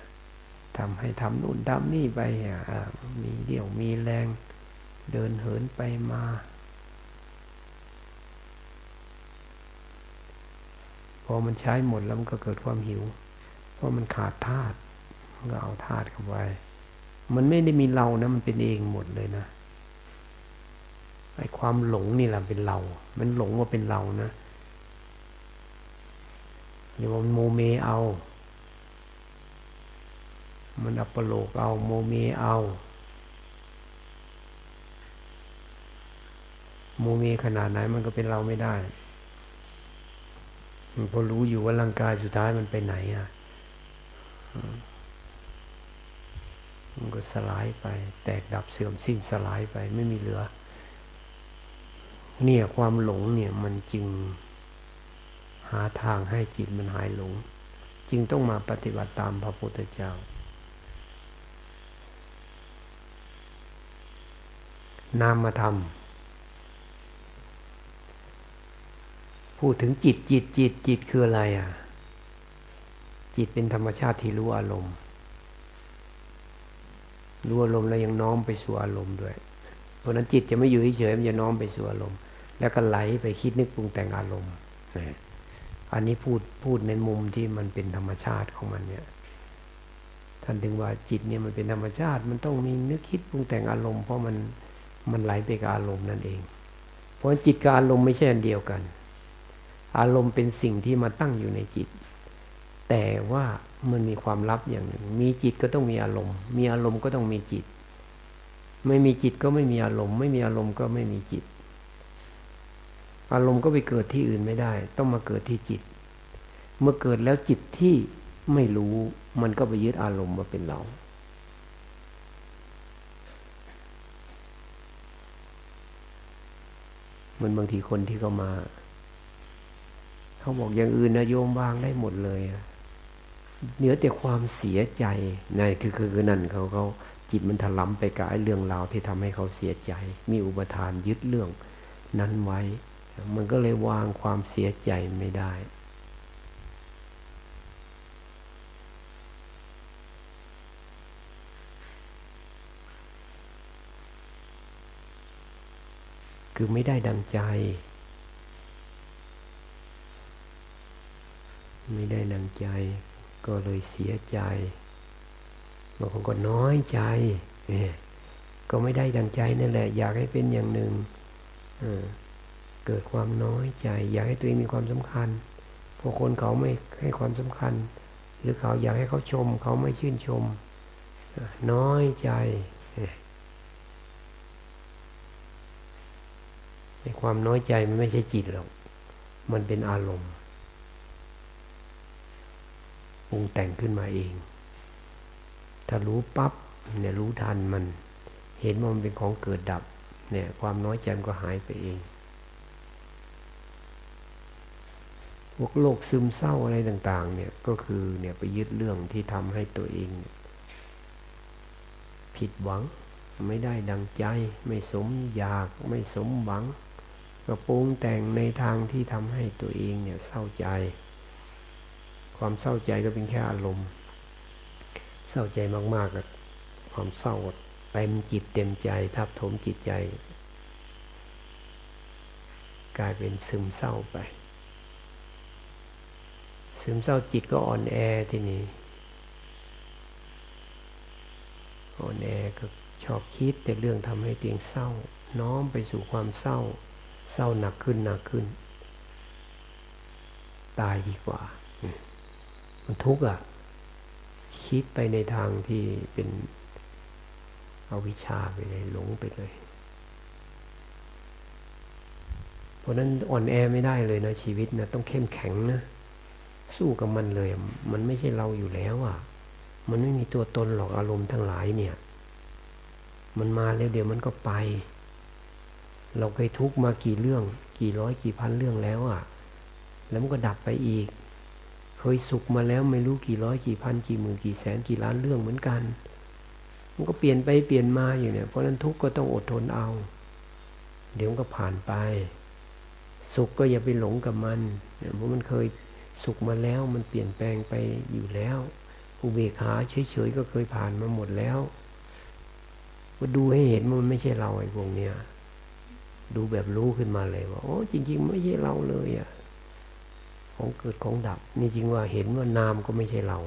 ทำให้ทำนู่นทำนี่ไปมีเดี่ยวมีแรง เดินเหินไปมา พอมันใช้หมดแล้วมันก็เกิดความหิว เพราะมันขาดธาตุมันก็เอาธาตุเข้าไป มันไม่ได้มีเรานะ มันเป็นเองหมดเลยนะไอ้ความหลงนี่แหละเป็นเรา มันหลงว่าเป็นเรานะเรียกว่าโมเมเอา มันอุปโลกน์เอา โมเมเอา โมเมขนาดไหนมันก็เป็นเราไม่ได้ พอรู้อยู่ว่าร่างกายสุดท้ายมันไปไหนอะมันก็สลายไป แตกดับเสื่อมสิ้นสลายไปไม่มีเหลือ เนี่ยความหลงเนี่ยมันจึงหาทางให้จิตมันหายหลง จึงต้องมาปฏิบัติตามพระพุทธเจ้า นามธรรม พูดถึงจิตจิตจิตจิตคืออะไรอะ จิตเป็นธรรมชาติที่รู้อารมณ์ รู้อารมณ์แล้วยังน้อมไปสู่อารมณ์ด้วย เพราะนั้นจิตจะไม่อยู่เฉยมันจะน้อมไปสู่อารมณ์ แล้วก็ไหลไปคิดนึกปรุงแต่งอารมณ์อันนี้พูดพูดในมุมที่มันเป็นธรรมชาติของมันเนี่ย ท่านถึงว่าจิตเนี่ยมันเป็นธรรมชาติ มันต้องมีนึกคิดปรุงแต่งอารมณ์เพราะมันมันไหลไปกับอารมณ์นั่นเอง เพราะจิตกับอารมณ์ไม่ใช่อันเดียวกัน อารมณ์เป็นสิ่งที่มาตั้งอยู่ในจิต แต่ว่ามันมีความลับอย่างหนึ่ง มีจิตก็ต้องมีอารมณ์ มีอารมณ์ก็ต้องมีจิต ไม่มีจิตก็ไม่มีอารมณ์ ไม่มีอารมณ์ก็ไม่มีจิต อารมณ์ก็ไปเกิดที่อื่นไม่ได้ ต้องมาเกิดที่จิต เมื่อเกิดแล้วจิตที่ไม่รู้ มันก็ไปยึดอารมณ์มาเป็นเรามันบางทีคนที่เขามา เขาบอกอย่างอื่นนะโยมวางได้หมดเลยเหนือแต่ความเสียใจนั่นคือคือนั่นเขาเขาจิตมันถลำไปกับไอ้เรื่องราวที่ทำให้เขาเสียใจ มีอุปทานยึดเรื่องนั้นไว้ มันก็เลยวางความเสียใจไม่ได้คือไม่ได้ดังใจ ไม่ได้ดังใจ ก็เลยเสียใจบางคนก็น้อยใจ ก็ไม่ได้ดังใจนั่นแหละ อยากให้เป็นอย่างหนึ่งเกิดความน้อยใจ อยากให้ตัวเองมีความสำคัญพอคนเขาไม่ให้ความสำคัญ หรือเขาอยากให้เขาชม เขาไม่ชื่นชม น้อยใจความน้อยใจมันไม่ใช่จิตหรอก มันเป็นอารมณ์ ปรุงแต่งขึ้นมาเอง ถ้ารู้ปับ๊บเนี่ยรู้ทันมัน เห็นว่ามันเป็นของเกิดดับ เนี่ยความน้อยใจมันก็หายไปเอง พวกโรคซึมเศร้าอะไรต่าง ๆ เนี่ยก็คือเนี่ยไปยึดเรื่องที่ทำให้ตัวเอง ผิดหวังไม่ได้ดังใจ ไม่สมอยากไม่สมหวัง ก็ปรุงแต่งในทางที่ทำให้ตัวเองเนี่ยเศร้าใจ ความเศร้าใจก็เป็นแค่อารมณ์ เศร้าใจมากๆกับความเศร้าเต็มจิตเต็มใจ ทับถมจิตใจ กลายเป็นซึมเศร้าไป ซึมเศร้าจิตก็อ่อนแอทีนี้อ่อนแอก็ชอบคิดแต่เรื่องทำให้เตียงเศร้า น้อมไปสู่ความเศร้า เศร้าหนักขึ้นหนักขึ้น ตายดีกว่า มันทุกข์อะ คิดไปในทางที่เป็นอวิชาไปเลยหลงไปเลย เพราะนั้นอ่อนแอไม่ได้เลยนะชีวิตนะต้องเข้มแข็งนะ สู้กับมันเลย มันไม่ใช่เราอยู่แล้วอะ มันไม่มีตัวตนหรอกอารมณ์ทั้งหลายเนี่ย มันมาแล้วเดี๋ยวมันก็ไป เราเคยทุกข์มากี่เรื่อง กี่ร้อยกี่พันเรื่องแล้วอะ แล้วมันก็ดับไปอีก เคยสุขมาแล้วไม่รู้กี่ร้อยกี่พันกี่หมื่นกี่แสนกี่ล้านเรื่องเหมือนกัน มันก็เปลี่ยนไปเปลี่ยนมาอยู่เนี่ย เพราะนั้นทุกข์ก็ต้องอดทนเอา เดี๋ยวก็ผ่านไป สุขก็อย่าไปหลงกับมันเนี่ยเพราะมันเคยสุขมาแล้วมันเปลี่ยนแปลงไปอยู่แล้วอุเบกขาเฉยๆก็เคยผ่านมาหมดแล้วก็ดูให้เห็นมันไม่ใช่เราไอ้พวกเนี้ยดูแบบรู้ขึ้นมาเลยว่าโอ้จริง ๆ ไม่ใช่เราเลยอะ ของเกิดของดับ นี่จริงว่าเห็นว่านามก็ไม่ใช่เรา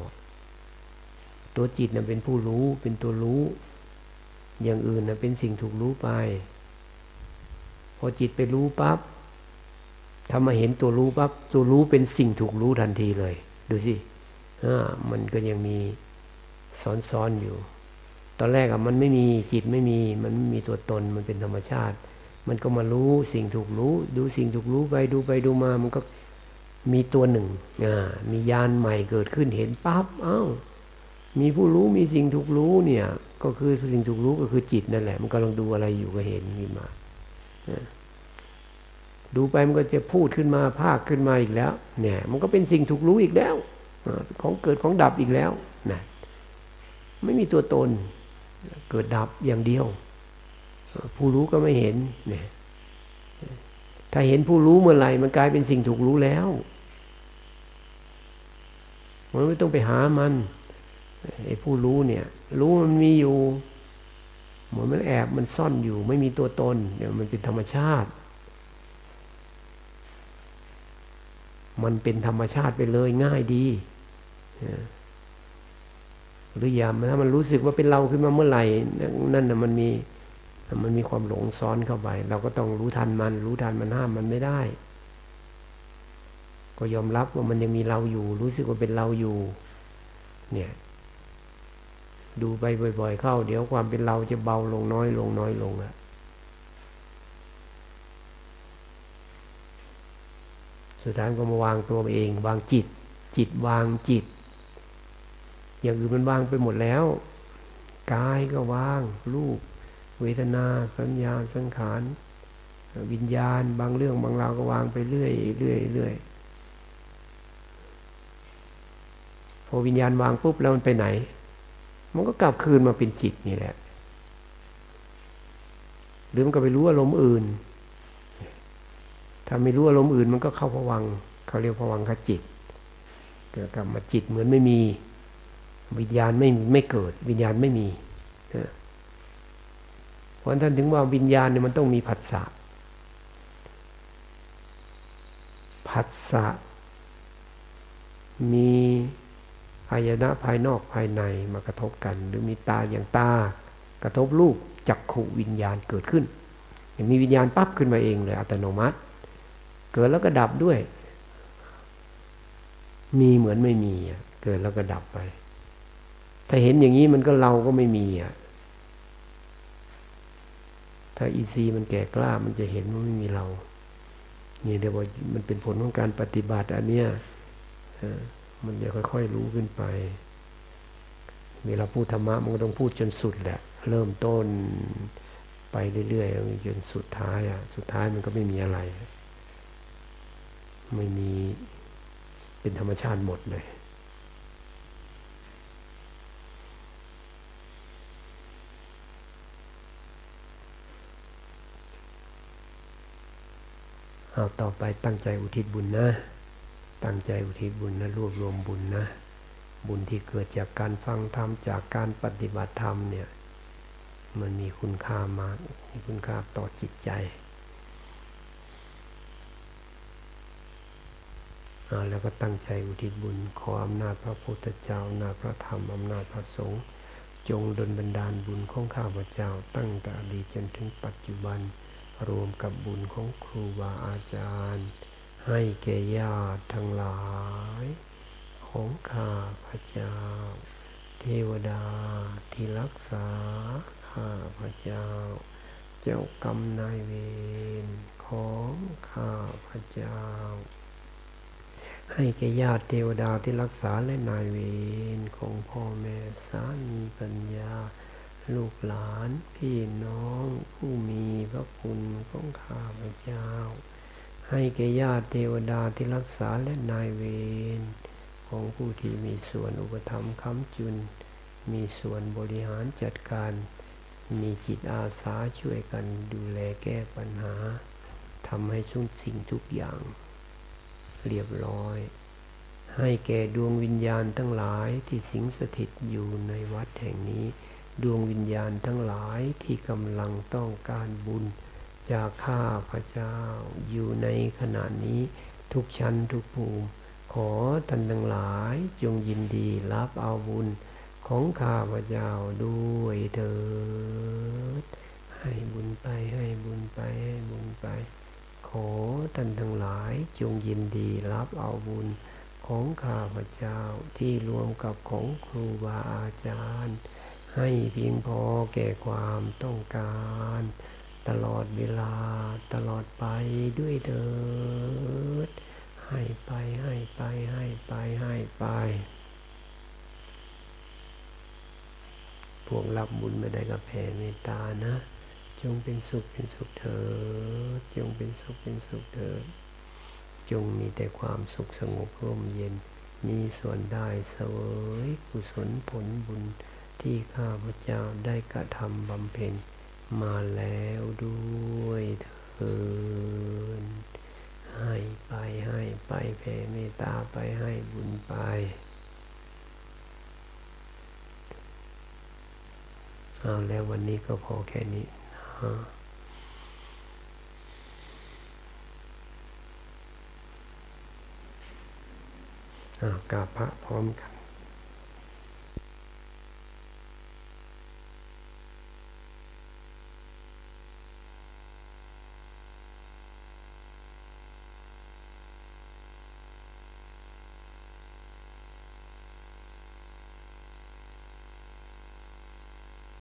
ตัวจิตนะเป็นผู้รู้เป็นตัวรู้ อย่างอื่นน่ะเป็นสิ่งถูกรู้ไป พอจิตไปรู้ปับ๊บถ้ามาเห็นตัวรู้ปับ๊บตัวรู้เป็นสิ่งถูกรู้ทันทีเลย ดูสิมันก็ยังมีซ้อนๆอยู่ ตอนแรกอะมันไม่มีจิตไม่มี มันไม่มีตัวตนมันเป็นธรรมชาติ มันก็มารู้สิ่งถูกรู้ ดูสิ่งถูกรู้ไปดูไปดูมามันก็ มีตัวหนึ่งมียานใหม่เกิดขึ้นเห็นปั๊บอ้าวมีผู้รู้มีสิ่งถูกรู้เนี่ย ก็คือสิ่งถูกรู้ก็คือจิตนั่นแหละ มันกำลังดูอะไรอยู่ก็เห็นขึ้นมาดูไปมันก็จะพูดขึ้นมาภาคขึ้นมาอีกแล้ว เนี่ย มันก็เป็นสิ่งถูกรู้อีกแล้วของเกิดของดับอีกแล้วนะไม่มีตัวตนเกิดดับอย่างเดียว ผู้รู้ก็ไม่เห็นเนี่ย ถ้าเห็นผู้รู้เมื่อไหร่มันกลายเป็นสิ่งถูกรู้แล้วมันไม่ต้องไปหามันไอ้ผู้รู้เนี่ย รู้มันมีอยู่เหมือนมันแอบมันซ่อนอยู่ ไม่มีตัวตนเดี๋ยวมันเป็นธรรมชาติ มันเป็นธรรมชาติไปเลยง่ายดีหรือย่าถ้ามันรู้สึกว่าเป็นเราขึ้นมาเมื่อไหร่นั่นน่ะมันมี มันมีความหลงซ้อนเข้าไป เราก็ต้องรู้ทันมัน รู้ทันมันห้ามมันไม่ได้ ก็ยอมรับว่ามันยังมีเราอยู่ รู้สึกว่าเป็นเราอยู่ เนี่ย ดูไปบ่อย ๆ เข้า เดี๋ยวความเป็นเราจะเบาลงน้อยลงน้อยลงอะสุดท้ายก็มาวางตัวเอง วางจิต จิตวางจิต อย่างอื่นมันวางไปหมดแล้วกายก็วางรูป เวทนา สัญญาสังขาร วิญญาณ บางเรื่องบางราวก็วางไปเรื่อยเรื่อยเรื่อยพอวิญญาณวางปุ๊บแล้วมันไปไหน มันก็กลับคืนมาเป็นจิตนี่แหละ หรือมันก็ไปรู้อารมณ์อื่น ถ้าไม่รู้อารมณ์อื่น มันก็เข้าผวังเขาเรียกผวังขจิต เกิดกลับมาจิตเหมือนไม่มี วิญญาณไม่ไม่เกิด วิญญาณไม่มี เพราะท่านถึงว่าวิญญาณเนี่ยมันต้องมีผัสสะผัสสะมีอายนะภายนอกภายในมากระทบกัน หรือมีตาอย่างตากระทบรูปจักขุวิญญาณเกิดขึ้น มีวิญญาณปั๊บขึ้นมาเองเลยอัตโนมัติ เกิดแล้วก็ดับด้วย มีเหมือนไม่มีเกิดแล้วก็ดับไป ถ้าเห็นอย่างนี้มันก็เราก็ไม่มีอะ ถ้าอีซีมันแก่กล้ามันจะเห็นว่าไม่มีเรา นี่เดี๋ยวว่ามันเป็นผลของการปฏิบัติอันเนี้ยมันจะค่อยๆรู้ขึ้นไป เวลาพูดธรรมะมันก็ต้องพูดจนสุดแหละ เริ่มต้นไปเรื่อยๆจนสุดท้ายอะ สุดท้ายมันก็ไม่มีอะไร ไม่มีเป็นธรรมชาติหมดเลย เอาต่อไปตั้งใจอุทิศบุญนะ ตั้งใจอุทิศบุญนะรวบรวมบุญนะ บุญที่เกิดจากการฟังธรรมจากการปฏิบัติธรรมเนี่ยมันมีคุณค่ามาก มีคุณค่าต่อจิตใจเอาแล้วก็ตั้งใจอุทิศบุญ ขออำนาจพระพุทธเจ้าอำนาจพระธรรมอำนาจพระสงฆ์จงดลบันดาลบุญของข้าพเจ้า ตั้งแต่อดีตจนถึงปัจจุบัน รวมกับบุญของครูบาอาจารย์ ให้แก่ญาติทั้งหลาย ของข้าพระเจ้า เทวดาที่รักษาข้าพระเจ้า เจ้ากรรมนายเวรของข้าพระเจ้า ให้แก่ญาติเทวดาที่รักษาและนายเวรของพ่อแม่สามีปัญญา ลูกหลานพี่น้องผู้มีพระคุณของข้าพเจ้า ให้แก่ญาติเทวดาที่รักษาและนายเวรของผู้ที่มีส่วนอุปถัมค้ำจุน มีส่วนบริหารจัดการ มีจิตอาสาช่วยกันดูแลแก้ปัญหาทำให้ทุกสิ่งทุกอย่าง เรียบร้อย ให้แก่ดวงวิญญาณทั้งหลายที่สิงสถิตอยู่ในวัดแห่งนี้ ดวงวิญญาณทั้งหลายที่กำลังต้องการบุญ จากข้าพระเจ้าอยู่ในขณะนี้ทุกชั้นทุกภูมิ ขอท่านทั้งหลายจงยินดีรับเอาบุญของข้าพระเจ้าด้วยเถิด ให้บุญไปให้บุญไปให้บุญไป ขอท่านทั้งหลายจงยินดีรับเอาบุญของข้าพระเจ้าที่รวมกับของครูบาอาจารย์ ให้เพียงพอแก่ความต้องการ ตลอดเวลาตลอดไปด้วยเถิดให้ไปให้ไปให้ไปให้ไป พวกรับบุญไม่ได้กับแผ่เมตตานะ จงเป็นสุขเป็นสุขเถิด จงเป็นสุขเป็นสุขเถิด จงมีแต่ความสุขสงบร่มเย็น มีส่วนได้เสวยกุศลผลบุญ ที่ข้าพเจ้าได้กระทำบำเพ็ญมาแล้วด้วยเถิดให้ไปให้ไปแผ่เมตตาไปให้บุญไป เอาแล้ววันนี้ก็พอแค่นี้นะกราบพระพร้อมกัน